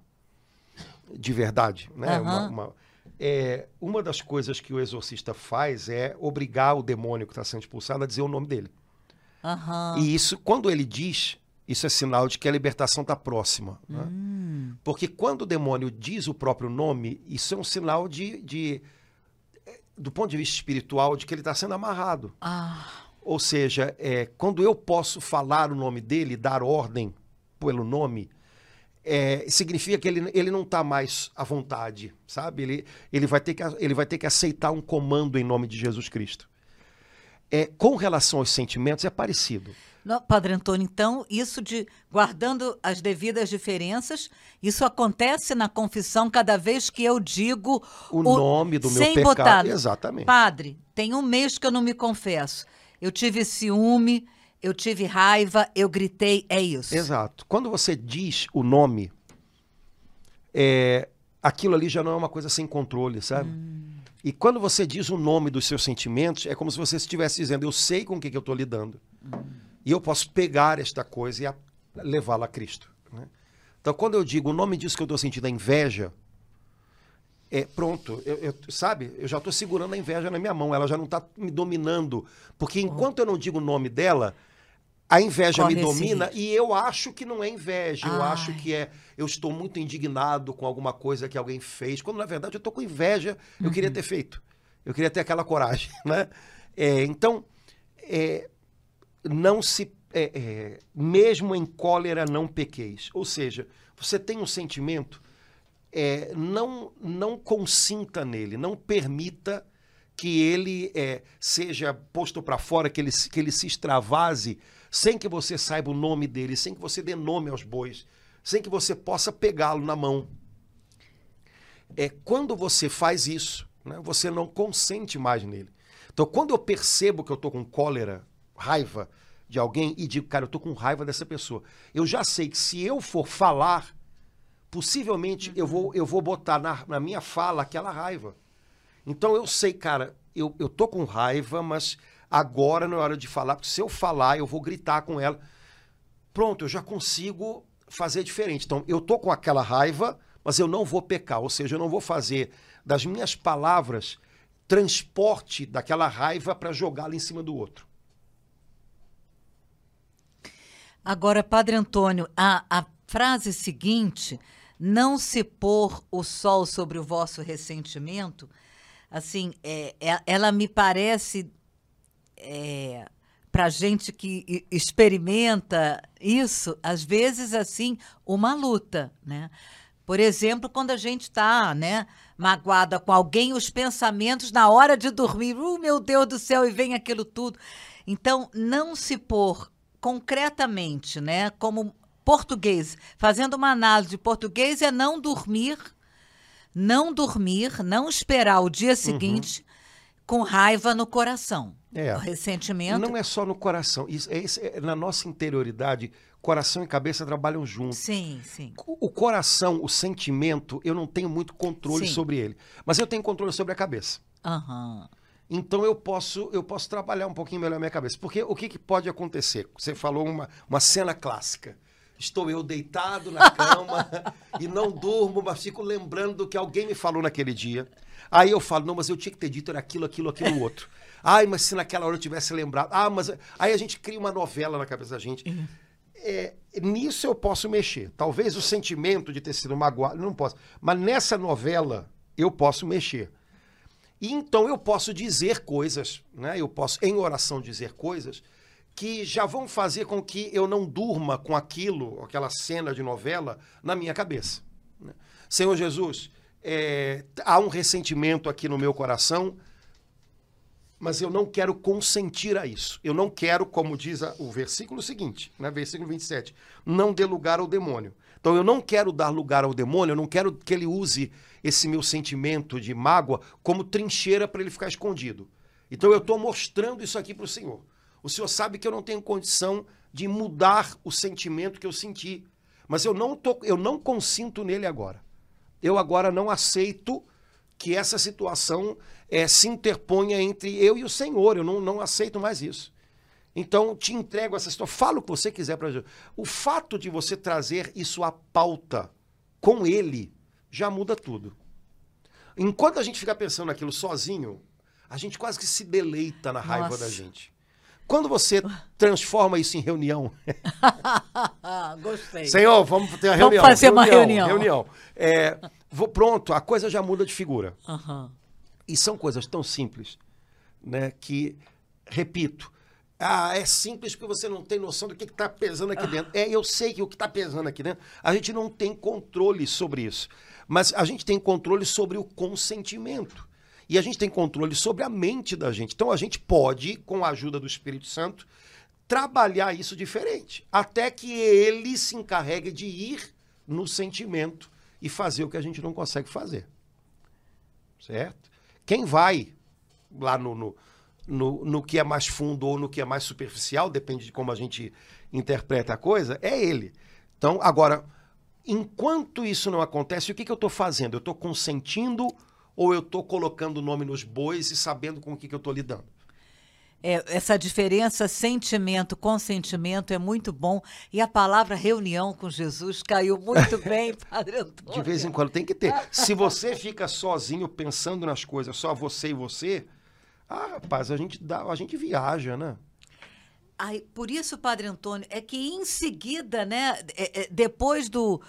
de verdade, né? Uhum. Uma, uma, é, uma das coisas que o exorcista faz é obrigar o demônio que está sendo expulsado a dizer o nome dele. Uhum. E isso, quando ele diz, isso é sinal de que a libertação está próxima. Né? Hum. Porque quando o demônio diz o próprio nome, isso é um sinal de, de do ponto de vista espiritual, de que ele está sendo amarrado. Ah. Ou seja, é, quando eu posso falar o nome dele, dar ordem pelo nome, é, significa que ele, ele não está mais à vontade, sabe? Ele, ele, vai ter que, ele vai ter que aceitar um comando em nome de Jesus Cristo. É, com relação aos sentimentos, é parecido. Não, Padre Antônio, então, isso de guardando as devidas diferenças, isso acontece na confissão cada vez que eu digo o, o nome do meu sem pecado. Botar, Exatamente. Padre, tem um mês que eu não me confesso. Eu tive ciúme, eu tive raiva, eu gritei, é isso. Exato. Quando você diz o nome, é, aquilo ali já não é uma coisa sem controle, sabe? Hum. E quando você diz o nome dos seus sentimentos, é como se você estivesse dizendo, eu sei com o que, que eu estou lidando. Hum. E eu posso pegar esta coisa e levá-la a Cristo. Né? Então, quando eu digo o nome disso que eu estou sentindo é inveja, é pronto, eu, eu, sabe? Eu já estou segurando a inveja na minha mão, ela já não está me dominando. Porque enquanto eu não digo o nome dela, a inveja Corre me domina risco. e eu acho que não é inveja, eu Ai. acho que é eu estou muito indignado com alguma coisa que alguém fez, quando na verdade eu estou com inveja, eu Uhum. queria ter feito. Eu queria ter aquela coragem, né? É, então, é, não se é, é, mesmo em cólera não pequeis. Ou seja, você tem um sentimento, é, não não consinta nele, não permita que ele é, seja posto para fora, que ele, que ele se extravase, sem que você saiba o nome dele, sem que você dê nome aos bois, sem que você possa pegá-lo na mão. É quando você faz isso, né, você não consente mais nele. Então, quando eu percebo que eu estou com cólera, raiva de alguém e digo, cara, eu estou com raiva dessa pessoa, eu já sei que se eu for falar, possivelmente eu, vou, eu vou botar na, na minha fala aquela raiva. Então eu sei, cara, eu, eu tô com raiva, mas agora não é hora de falar, porque se eu falar, eu vou gritar com ela. Pronto, eu já consigo fazer diferente. Então, eu tô com aquela raiva, mas eu não vou pecar, ou seja, eu não vou fazer das minhas palavras transporte daquela raiva para jogá-la em cima do outro. Agora, Padre Antônio, a, a frase seguinte, não se pôr o sol sobre o vosso ressentimento, assim, é, é- ela me parece, é, para gente que experimenta isso, às vezes, assim, uma luta, né? Por exemplo, quando a gente está, né, magoada com alguém, os pensamentos na hora de dormir, uh, meu Deus do céu, e vem aquilo tudo. Então, não se pôr concretamente, né, como português, fazendo uma análise de português, é não dormir, não dormir, não esperar o dia seguinte com raiva no coração. É. O ressentimento. Não é só no coração. Isso, é, isso é- na nossa interioridade, coração e cabeça trabalham juntos. Sim, sim. O o coração, o sentimento, eu não tenho muito controle Sim. sobre ele. Mas eu tenho controle sobre a cabeça. Aham. Então eu posso, eu posso trabalhar um pouquinho melhor a minha cabeça. Porque o que, que pode acontecer? Você falou uma, uma cena clássica. Estou eu deitado na cama e não durmo, mas fico lembrando do que alguém me falou naquele dia. Aí eu falo, não, mas eu tinha que ter dito era aquilo, aquilo, aquilo outro. Ai, mas se naquela hora eu tivesse lembrado. Ah, mas. Aí a gente cria uma novela na cabeça da gente. É, nisso eu posso mexer. Talvez o sentimento de ter sido magoado, não posso. Mas nessa novela eu posso mexer. E então eu posso dizer coisas, né? Eu posso, em oração, dizer coisas que já vão fazer com que eu não durma com aquilo, aquela cena de novela, na minha cabeça. né? Senhor Jesus, é, há um ressentimento aqui no meu coração, mas eu não quero consentir a isso. Eu não quero, como diz o versículo seguinte, né, versículo 27, não dê lugar ao demônio. Então eu não quero dar lugar ao demônio, eu não quero que ele use esse meu sentimento de mágoa como trincheira para ele ficar escondido. Então eu estou mostrando isso aqui para o Senhor. O Senhor sabe que eu não tenho condição de mudar o sentimento que eu senti, mas eu não, tô, eu não consinto nele agora. Eu agora não aceito que essa situação eh, se interponha entre eu e o Senhor. Eu não, não aceito mais isso. Então, te entrego essa situação. Fala o que você quiser para Jesus. O fato de você trazer isso à pauta com ele já muda tudo. Enquanto a gente fica pensando naquilo sozinho, a gente quase que se deleita na raiva Nossa. da gente. Quando você transforma isso em reunião, gostei. Senhor, vamos ter uma Vamos reunião. fazer uma reunião. Reunião. É, vou- pronto, a coisa já muda de figura. Aham. E são coisas tão simples, né? Que, repito, ah, é simples porque você não tem noção do que está pesando aqui dentro. É, eu sei que o que está pesando aqui dentro, a gente não tem controle sobre isso. Mas a gente tem controle sobre o consentimento. E a gente tem controle sobre a mente da gente. Então a gente pode, com a ajuda do Espírito Santo, trabalhar isso diferente. Até que ele se encarregue de ir no sentimento e fazer o que a gente não consegue fazer certo? Quem vai lá no, no, no, no que é mais fundo ou no que é mais superficial, depende de como a gente interpreta a coisa, é ele. Então, agora, enquanto isso não acontece, o que, que eu estou fazendo? Eu estou consentindo ou eu estou colocando o nome nos bois e sabendo com o que, que eu estou lidando? É, essa diferença sentimento, consentimento é muito bom. E a palavra reunião com Jesus caiu muito bem, Padre Antônio. De vez em quando tem que ter. Se você fica sozinho pensando nas coisas, só você e você, ah, rapaz, a gente, dá, a gente viaja, né? Ai, por isso, Padre Antônio, é que em seguida, né, é- é, depois do.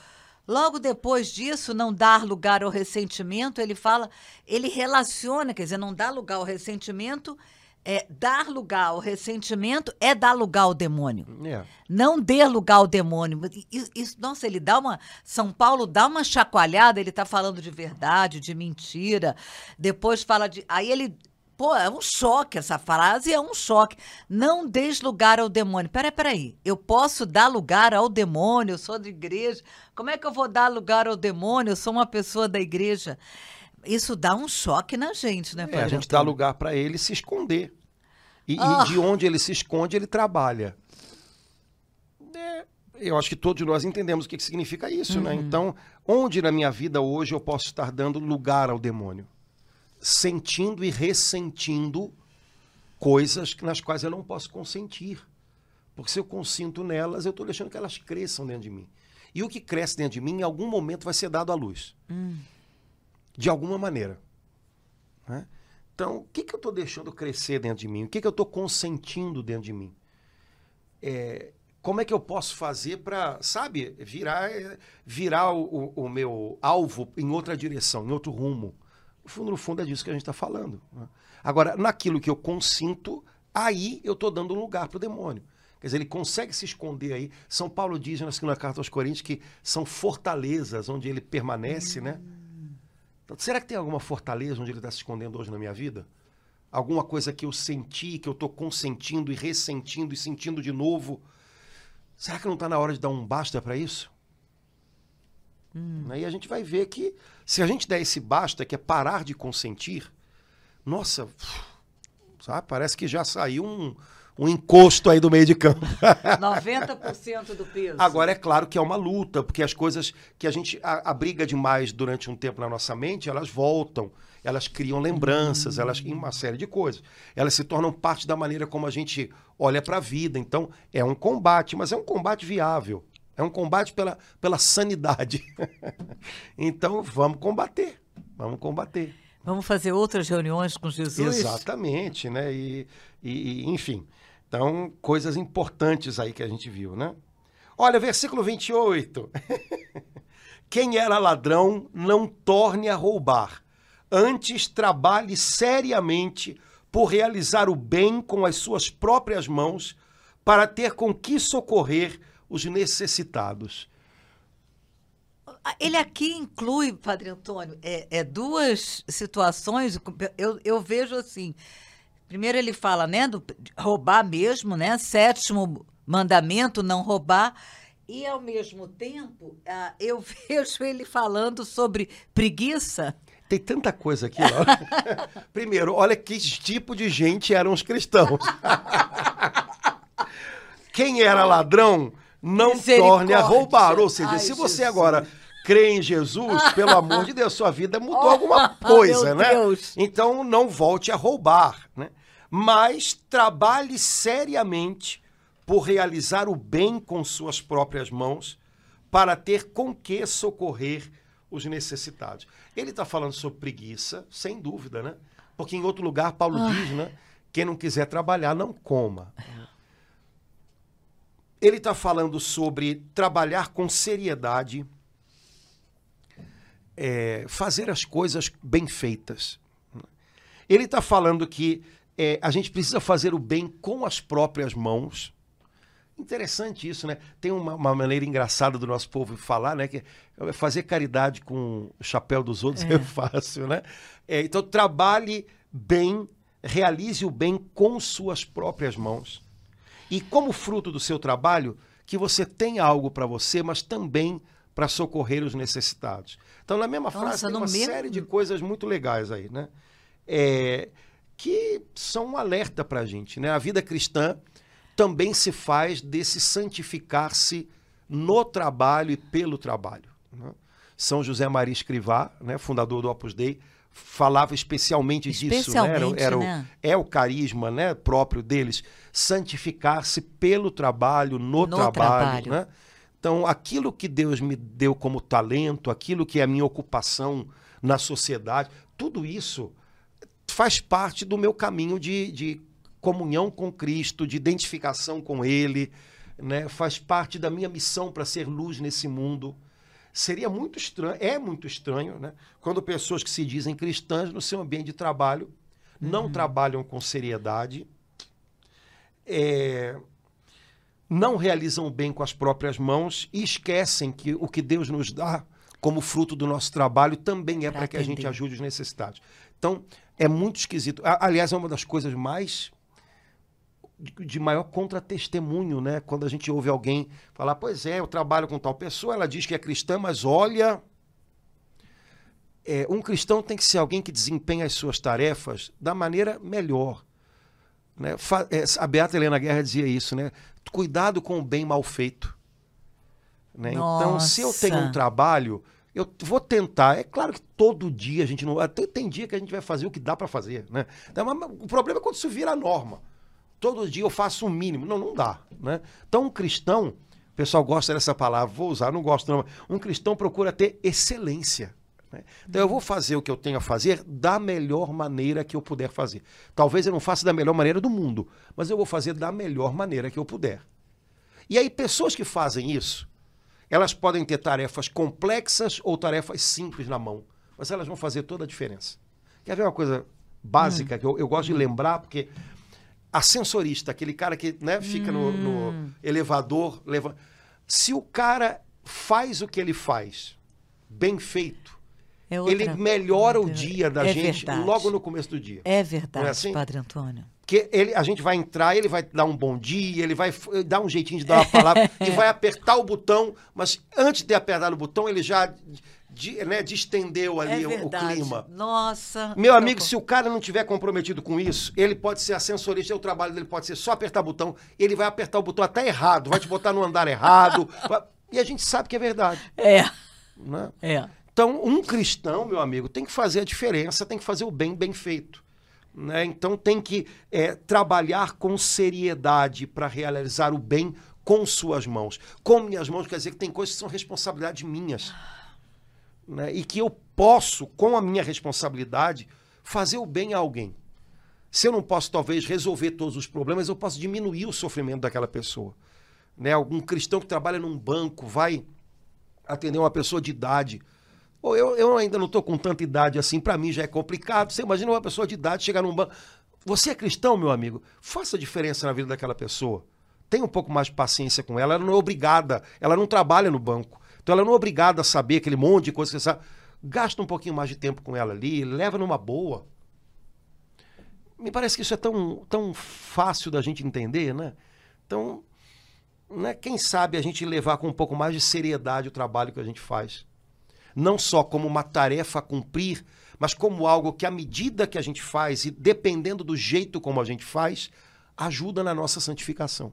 Logo depois disso, não dar lugar ao ressentimento, ele fala, ele relaciona, quer dizer, não dá lugar ao ressentimento, é dar lugar ao ressentimento é dar lugar ao demônio. É. Não dê lugar ao demônio. Isso, isso- nossa, ele dá uma. São Paulo dá uma chacoalhada, ele está falando de verdade, de mentira. Depois fala de. Aí ele. Pô, é um choque essa frase, é um choque. Não des lugar ao demônio. Peraí, peraí. Eu posso dar lugar ao demônio, eu sou da igreja. Como é que eu vou dar lugar ao demônio? Eu sou uma pessoa da igreja. Isso dá um choque na gente, né, É, a gente dá lugar para ele se esconder. E, e Ah. de onde ele se esconde, ele trabalha. É, eu acho que todos nós entendemos o que, que significa isso, né? Então, onde na minha vida hoje eu posso estar dando lugar ao demônio? Sentindo e ressentindo coisas nas quais eu não posso consentir. Porque se eu consinto nelas, eu estou deixando que elas cresçam dentro de mim. E o que cresce dentro de mim, em algum momento, vai ser dado à luz. De alguma maneira. né? Então, o que, que eu estou deixando crescer dentro de mim? O que, que eu estou consentindo dentro de mim? É, como é que eu posso fazer para, sabe, virar, é, virar o, o- o meu alvo em outra direção, em outro rumo? No fundo, no fundo, é disso que a gente está falando. né? Agora, naquilo que eu consinto, aí eu estou dando lugar para o demônio. Quer dizer, ele consegue se esconder aí. São Paulo diz na segunda carta aos Coríntios que são fortalezas onde ele permanece, né? Então, será que tem alguma fortaleza onde ele está se escondendo hoje na minha vida? Alguma coisa que eu senti, que eu estou consentindo e ressentindo e sentindo de novo? Será que não está na hora de dar um basta para isso? Aí a gente vai ver que se a gente der esse basta, que é parar de consentir, nossa, sabe, parece que já saiu um, um encosto aí do meio de campo. 90% do peso. Agora, é claro que é uma luta, porque as coisas que a gente abriga demais durante um tempo na nossa mente, elas voltam, elas criam lembranças, elas em uma série de coisas. Elas se tornam parte da maneira como a gente olha para a vida. Então, é um combate, mas é um combate viável. É um combate pela, pela sanidade. então, vamos combater. Vamos combater. Vamos fazer outras reuniões com Jesus? Exatamente, né? E, e- enfim. Então, coisas importantes aí que a gente viu, né? Olha, versículo 28. Quem era ladrão, não torne a roubar. Antes, trabalhe seriamente por realizar o bem com as suas próprias mãos, para ter com que socorrer os necessitados. Ele aqui inclui, Padre Antônio, é, é duas situações. Eu, eu vejo assim. Primeiro ele fala, né, do roubar mesmo, né? Sétimo mandamento, não roubar. E ao mesmo tempo, uh, eu vejo ele falando sobre preguiça. Tem tanta coisa aqui. Ó. Primeiro, olha que tipo de gente eram os cristãos. Quem era ladrão não torne a roubar. Ou seja, Ai, se você Jesus. agora crê em Jesus, pelo amor de Deus, sua vida mudou oh, alguma coisa, né? Deus. Então não volte a roubar, né? Mas trabalhe seriamente por realizar o bem com suas próprias mãos, para ter com que socorrer os necessitados. Ele está falando sobre preguiça, sem dúvida, né? Porque em outro lugar Paulo Ai. diz, né? Quem não quiser trabalhar, não coma. Ele está falando sobre trabalhar com seriedade, é, fazer as coisas bem feitas. Ele está falando que é, a gente precisa fazer o bem com as próprias mãos. Interessante isso, né? Tem uma, uma, maneira engraçada do nosso povo falar, né? Que é fazer caridade com o chapéu dos outros é, é fácil, né? É, então, trabalhe bem, realize o bem com suas próprias mãos. E como fruto do seu trabalho, que você tenha algo para você, mas também para socorrer os necessitados. Então, na mesma Nossa, frase, tem uma mesmo... série de coisas muito legais aí, né? É, que são um alerta para a gente, né? A vida cristã também se faz desse santificar-se no trabalho e pelo trabalho. Né? São José Maria Escrivá, né, fundador do Opus Dei, falava especialmente, especialmente disso, né? Era, era né? O, é o carisma né, próprio deles, santificar-se pelo trabalho, no, no trabalho. trabalho. Né? Então, aquilo que Deus me deu como talento, aquilo que é a minha ocupação na sociedade, tudo isso faz parte do meu caminho de, de comunhão com Cristo, de identificação com Ele, né? faz parte da minha missão para ser luz nesse mundo. Seria muito estranho, é muito estranho, né? quando pessoas que se dizem cristãs no seu ambiente de trabalho não uhum. trabalham com seriedade, é, não realizam bem com as próprias mãos e esquecem que o que Deus nos dá como fruto do nosso trabalho também é para que a gente ajude os necessitados. Então, é muito esquisito. Aliás, é uma das coisas mais de maior contra-testemunho, né? Quando a gente ouve alguém falar, pois é, eu trabalho com tal pessoa, ela diz que é cristã, mas olha. É, um cristão tem que ser alguém que desempenha as suas tarefas da maneira melhor. Né? É, a Beata Helena Guerra dizia isso, né? Cuidado com o bem mal feito. Né? Então, se eu tenho um trabalho, eu vou tentar. É claro que todo dia a gente não. Até tem dia que a gente vai fazer o que dá para fazer. Né? Então, o problema é quando isso vira norma. Todo dia eu faço o um mínimo. Não, não dá. Né? Então, um cristão, o pessoal gosta dessa palavra, vou usar, não gosto não. Um cristão procura ter excelência. Né? Então, eu vou fazer o que eu tenho a fazer da melhor maneira que eu puder fazer. Talvez eu não faça da melhor maneira do mundo, mas eu vou fazer da melhor maneira que eu puder. E aí, pessoas que fazem isso, elas podem ter tarefas complexas ou tarefas simples na mão, mas elas vão fazer toda a diferença. Quer ver uma coisa básica hum. que eu, eu, gosto de lembrar, porque ascensorista, aquele cara que né, fica hum. no, no, elevador, leva... se o cara faz o que ele faz bem feito, é ele melhora o dia da é gente verdade. logo no começo do dia. É verdade, é assim? Padre Antônio. Porque ele, a gente vai entrar, ele vai dar um bom dia, ele vai dar um jeitinho de dar uma palavra e vai apertar o botão, mas antes de apertar o botão, ele já de, né, distendeu ali é o, o, clima. Nossa. Meu amigo, se o cara não tiver comprometido com isso, ele pode ser ascensorista, o trabalho dele pode ser só apertar botão, ele vai apertar o botão até errado, vai te botar no andar errado. e a gente sabe que é verdade. É. Né? É. Então, um cristão, meu amigo, tem que fazer a diferença, tem que fazer o bem bem feito. Né? Então tem que é, trabalhar com seriedade para realizar o bem com suas mãos. Com minhas mãos quer dizer que tem coisas que são responsabilidades minhas. Né? E que eu posso, com a minha responsabilidade, fazer o bem a alguém. Se eu não posso, talvez, resolver todos os problemas, eu posso diminuir o sofrimento daquela pessoa. Né? Algum cristão que trabalha num banco vai atender uma pessoa de idade Pô, eu, eu ainda não estou com tanta idade assim, para mim já é complicado. Você imagina uma pessoa de idade chegar num banco. Você é cristão, meu amigo? Faça diferença na vida daquela pessoa. tenha um pouco mais de paciência com ela. Ela não é obrigada, ela não trabalha no banco. Então ela não é obrigada a saber aquele monte de coisa que você sabe. Gasta um pouquinho mais de tempo com ela ali, leva numa boa. Me parece que isso é tão, tão fácil da gente entender, né? Então, né, quem sabe a gente levar com um pouco mais de seriedade o trabalho que a gente faz. Não só como uma tarefa a cumprir, mas como algo que, à medida que a gente faz e dependendo do jeito como a gente faz, ajuda na nossa santificação.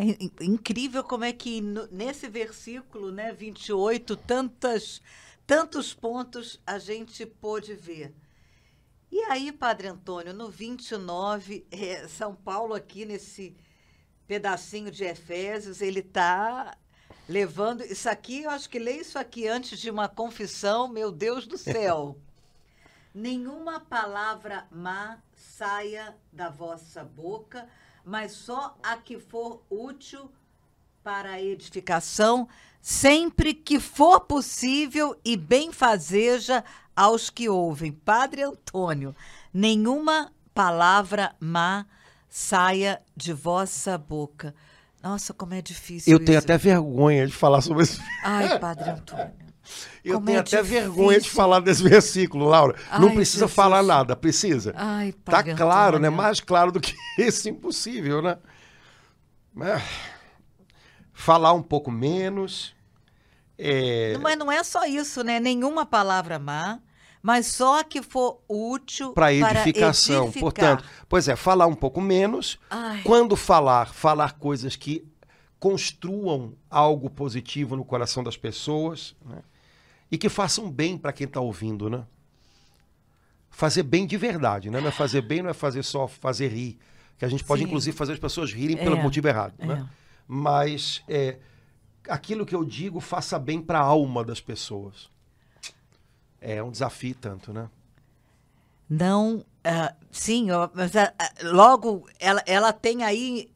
É incrível como é que nesse versículo, né, 28, tantas, tantos pontos a gente pôde ver. E aí, Padre Antônio, no 29, é, São Paulo aqui nesse pedacinho de Efésios, ele está levando. Isso aqui, eu acho que lê isso aqui antes de uma confissão, meu Deus do céu. Nenhuma palavra má saia da vossa boca, mas só a que for útil para a edificação, sempre que for possível e benfazeja aos que ouvem. Padre Antônio, nenhuma palavra má saia de vossa boca. Nossa, como é difícil. Eu isso. tenho até vergonha de falar sobre isso. Ai, Padre Antônio. Eu como tenho é até difícil. vergonha de falar desse versículo, Laura. Ai, Não precisa Jesus. falar nada, precisa. Ai, tá claro, Antônio. né? Mais claro do que esse, impossível, né? É. Falar um pouco menos. É... Mas não é só isso, né? Nenhuma palavra má mas só que for útil para edificação. Edificar. Portanto, pois é, falar um pouco menos. Ai. Quando falar, falar coisas que construam algo positivo no coração das pessoas né? E que façam bem para quem está ouvindo, né? Fazer bem de verdade, né? Não é fazer bem, não é fazer só fazer rir, que a gente pode Sim. inclusive fazer as pessoas rirem é. pelo motivo errado, né? é. né? Mas é, aquilo que eu digo faça bem para a alma das pessoas. É um desafio tanto, né? Não, uh, sim, mas uh, logo ela, ela tem aí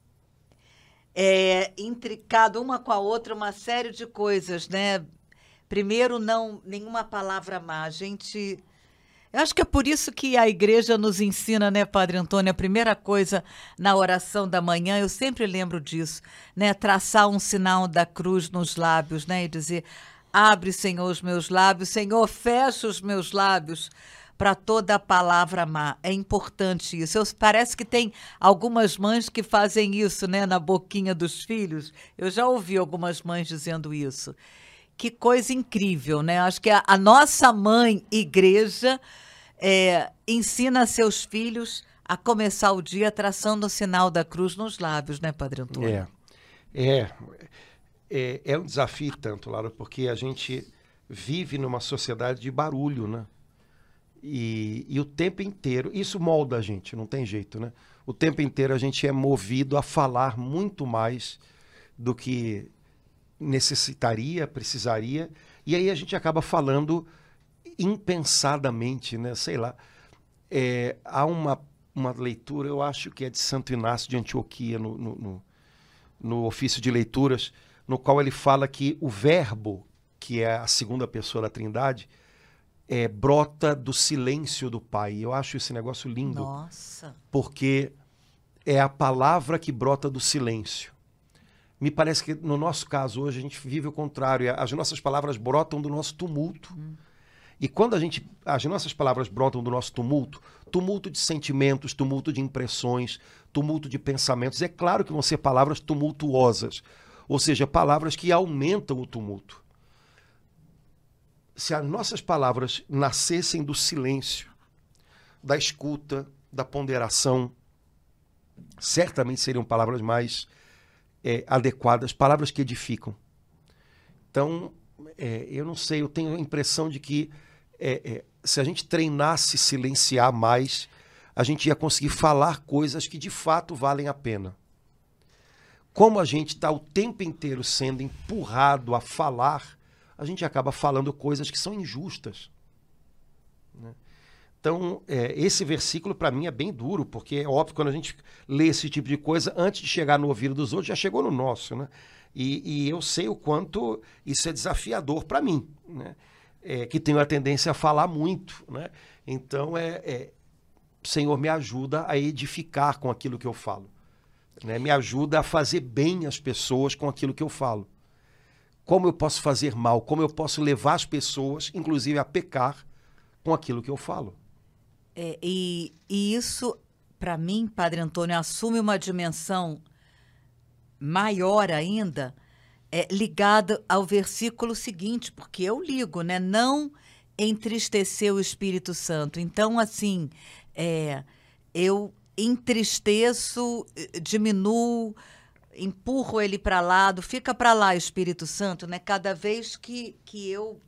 é, intricado uma com a outra uma série de coisas, né? Primeiro, não nenhuma palavra má. A gente. Eu acho que é por isso que a igreja nos ensina, né, Padre Antônio? A primeira coisa na oração da manhã, eu sempre lembro disso, né? Traçar um sinal da cruz nos lábios, né? E dizer: Abre, Senhor, os meus lábios. Senhor, fecha os meus lábios para toda palavra má. É importante isso. Eu, parece que tem algumas mães que fazem isso, né, na boquinha dos filhos. Eu já ouvi algumas mães dizendo isso. Que coisa incrível, né? Acho que a, a nossa mãe igreja é, ensina seus filhos a começar o dia traçando o sinal da cruz nos lábios, né, Padre Antônio? É. É, é, é um desafio tanto, Laura, porque a gente vive numa sociedade de barulho, né? E, e, o tempo inteiro, isso molda a gente, não tem jeito, né? O tempo inteiro a gente é movido a falar muito mais do que necessitaria, precisaria, e aí a gente acaba falando impensadamente, né? Sei lá. É, há uma, uma leitura, eu acho que é de Santo Inácio de Antioquia, no, no, no, no ofício de leituras, no qual ele fala que o Verbo, que é a segunda pessoa da Trindade, é, brota do silêncio do Pai. Eu acho esse negócio lindo. Nossa. Porque é a palavra que brota do silêncio. Me parece que no nosso caso hoje a gente vive o contrário. As nossas palavras brotam do nosso tumulto. Hum. E quando a gente, as nossas palavras brotam do nosso tumulto, tumulto de sentimentos, tumulto de impressões, tumulto de pensamentos, é claro que vão ser palavras tumultuosas, ou seja, palavras que aumentam o tumulto. Se as nossas palavras nascessem do silêncio, da escuta, da ponderação, certamente seriam palavras mais é, adequadas, palavras que edificam. Então, é, eu não sei, eu tenho a impressão de que é, é se a gente treinasse silenciar mais, a gente ia conseguir falar coisas que de fato valem a pena como a gente está o tempo inteiro sendo empurrado a falar, a gente acaba falando coisas que são injustas. Então, é, esse versículo para mim é bem duro, porque é óbvio quando a gente lê esse tipo de coisa, antes de chegar no ouvido dos outros, já chegou no nosso. Né? E, e eu sei o quanto isso é desafiador para mim, né? é, que tenho a tendência a falar muito. Né? Então, é, é, Senhor, me ajuda a edificar com aquilo que eu falo né? me ajuda a fazer bem as pessoas com aquilo que eu falo. Como eu posso fazer mal, como eu posso levar as pessoas, inclusive, a pecar com aquilo que eu falo. É, e, e isso, para mim, Padre Antônio, assume uma dimensão maior ainda, é, ligada ao versículo seguinte, porque eu ligo, né? Não entristecer o Espírito Santo. Então, assim, é, eu entristeço, diminuo, empurro ele para lado, fica para lá, Espírito Santo, né? Cada vez que, que eu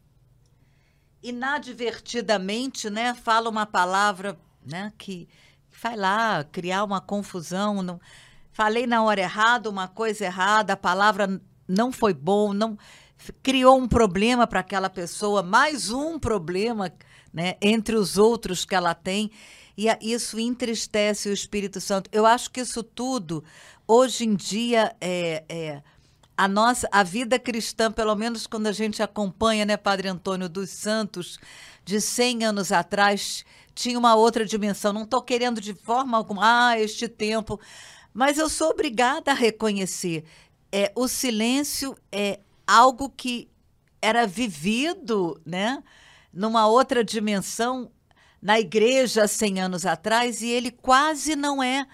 inadvertidamente, né, falo uma palavra, né, que, que vai lá criar uma confusão, não falei na hora errada, uma coisa errada, a palavra não foi bom, não criou um problema para aquela pessoa, mais um problema, né, entre os outros que ela tem, e isso entristece o Espírito Santo. Eu acho que isso tudo, hoje em dia, é, é a nossa a vida cristã, pelo menos quando a gente acompanha, né, Padre Antônio dos Santos, de 100 anos atrás, tinha uma outra dimensão. Não estou querendo de forma alguma, ah, este tempo, mas eu sou obrigada a reconhecer. É, o silêncio é algo que era vivido, né, numa outra dimensão na igreja 100 anos atrás e ele quase não é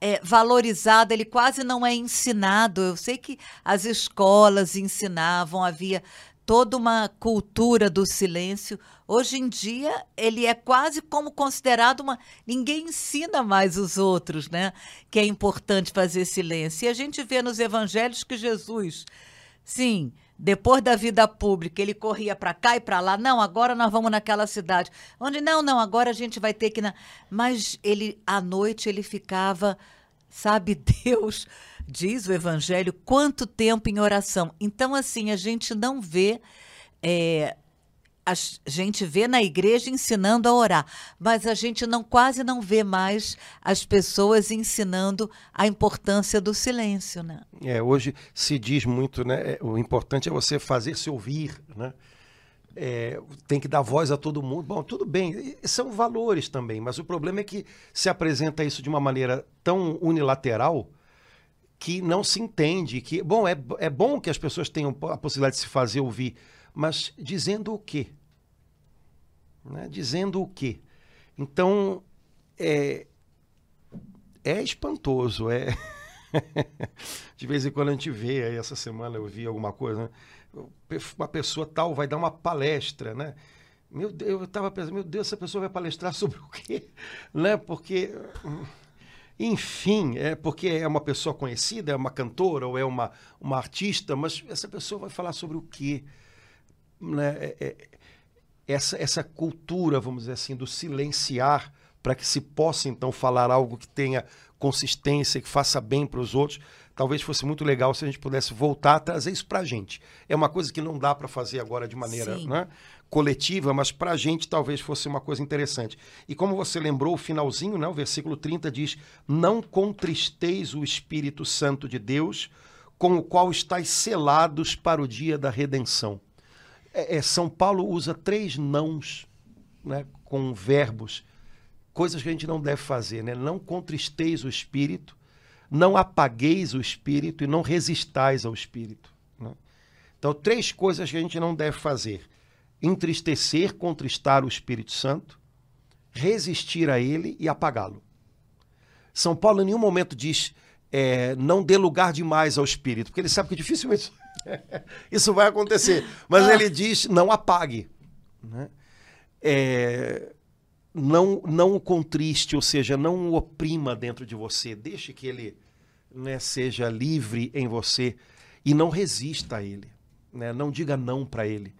é, valorizado, ele quase não é ensinado. Eu sei que as escolas ensinavam, havia toda uma cultura do silêncio. Hoje em dia, ele é quase como considerado uma. Ninguém ensina mais os outros, né? Que é importante fazer silêncio. E a gente vê nos evangelhos que Jesus, sim, depois da vida pública, ele corria para cá e para lá. Não, agora nós vamos naquela cidade. Onde não, não, agora a gente vai ter que na... Mas ele à noite ele ficava, sabe, Deus diz o evangelho quanto tempo em oração. Então assim, a gente não vê é, a gente vê na igreja ensinando a orar, mas a gente não quase não vê mais as pessoas ensinando a importância do silêncio, né? É, hoje se diz muito, né? É, o importante é você fazer se ouvir, né? É, tem que dar voz a todo mundo. Bom, tudo bem, são valores também, mas o problema é que se apresenta isso de uma maneira tão unilateral que não se entende que, bom, é, é bom que as pessoas tenham a possibilidade de se fazer ouvir, mas dizendo o quê? Né? Dizendo o quê? Então, é, é espantoso, é... De vez em quando a gente vê, aí essa semana eu vi alguma coisa, né? uma pessoa tal vai dar uma palestra, né? Meu Deus, eu estava pensando, meu Deus, essa pessoa vai palestrar sobre o quê? Né? Porque, enfim, é porque é uma pessoa conhecida, é uma cantora ou é uma, uma artista, mas essa pessoa vai falar sobre o quê? Né? É, é, essa, essa cultura, vamos dizer assim, do silenciar para que se possa então falar algo que tenha consistência, que faça bem para os outros. Talvez fosse muito legal se a gente pudesse voltar a trazer isso para a gente. É uma coisa que não dá para fazer agora de maneira né, coletiva, mas para a gente talvez fosse uma coisa interessante. E como você lembrou, o finalzinho, né, o versículo 30 diz: Não contristeis o Espírito Santo de Deus, com o qual estáis selados para o dia da redenção. É, é, São Paulo usa três nãos né, com verbos, coisas que a gente não deve fazer. Né? Não contristeis o espírito, não apagueis o espírito e não resistais ao espírito. Né? Então, três coisas que a gente não deve fazer: entristecer, contristar o Espírito Santo, resistir a ele e apagá-lo. São Paulo em nenhum momento diz é, não dê lugar demais ao espírito, porque ele sabe que dificilmente Isso vai acontecer. Mas ah. ele diz: não apague. Né? É, não, não o contriste, ou seja, não o oprima dentro de você. Deixe que ele né, seja livre em você e não resista a ele. Né? Não diga não para ele.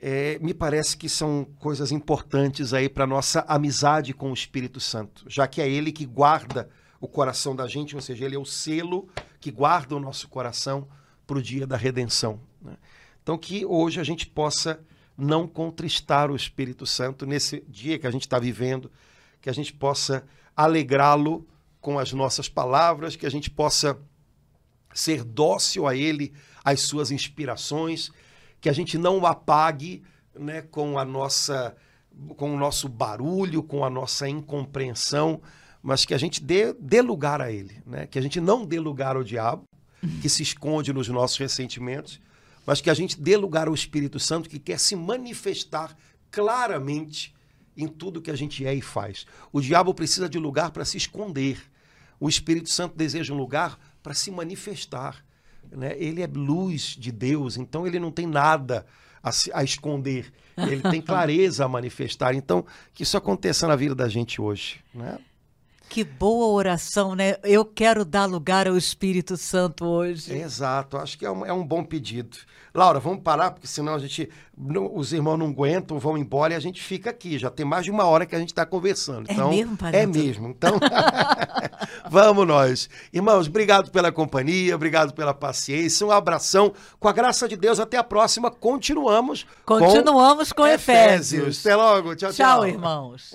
É, me parece que são coisas importantes aí para nossa amizade com o Espírito Santo, já que é ele que guarda o coração da gente, ou seja, ele é o selo que guarda o nosso coração para o dia da redenção. Né? Então, que hoje a gente possa não contristar o Espírito Santo nesse dia que a gente está vivendo, que a gente possa alegrá-lo com as nossas palavras, que a gente possa ser dócil a ele, às suas inspirações, que a gente não o apague né, com a nossa com o nosso barulho, com a nossa incompreensão, mas que a gente dê, dê lugar a ele, né? que a gente não dê lugar ao diabo, que se esconde nos nossos ressentimentos, mas que a gente dê lugar ao Espírito Santo que quer se manifestar claramente em tudo que a gente é e faz. O diabo precisa de lugar para se esconder. O Espírito Santo deseja um lugar para se manifestar. Né? Ele é luz de Deus, então ele não tem nada a, se, a esconder. Ele tem clareza a manifestar. Então, que isso aconteça na vida da gente hoje. Né? Que boa oração, né? Eu quero dar lugar ao Espírito Santo hoje. Exato, acho que é um, é um bom pedido. Laura, vamos parar, porque senão a gente. Não, os irmãos não aguentam, vão embora e a gente fica aqui. Já tem mais de uma hora que a gente está conversando. É então, mesmo, Padre? É mesmo. Então, vamos nós. Irmãos, obrigado pela companhia, obrigado pela paciência. Um abração. Com a graça de Deus, até a próxima. Continuamos. Continuamos com, com Efésios. Efésios. Até logo. Tchau, tchau. Tchau, irmãos.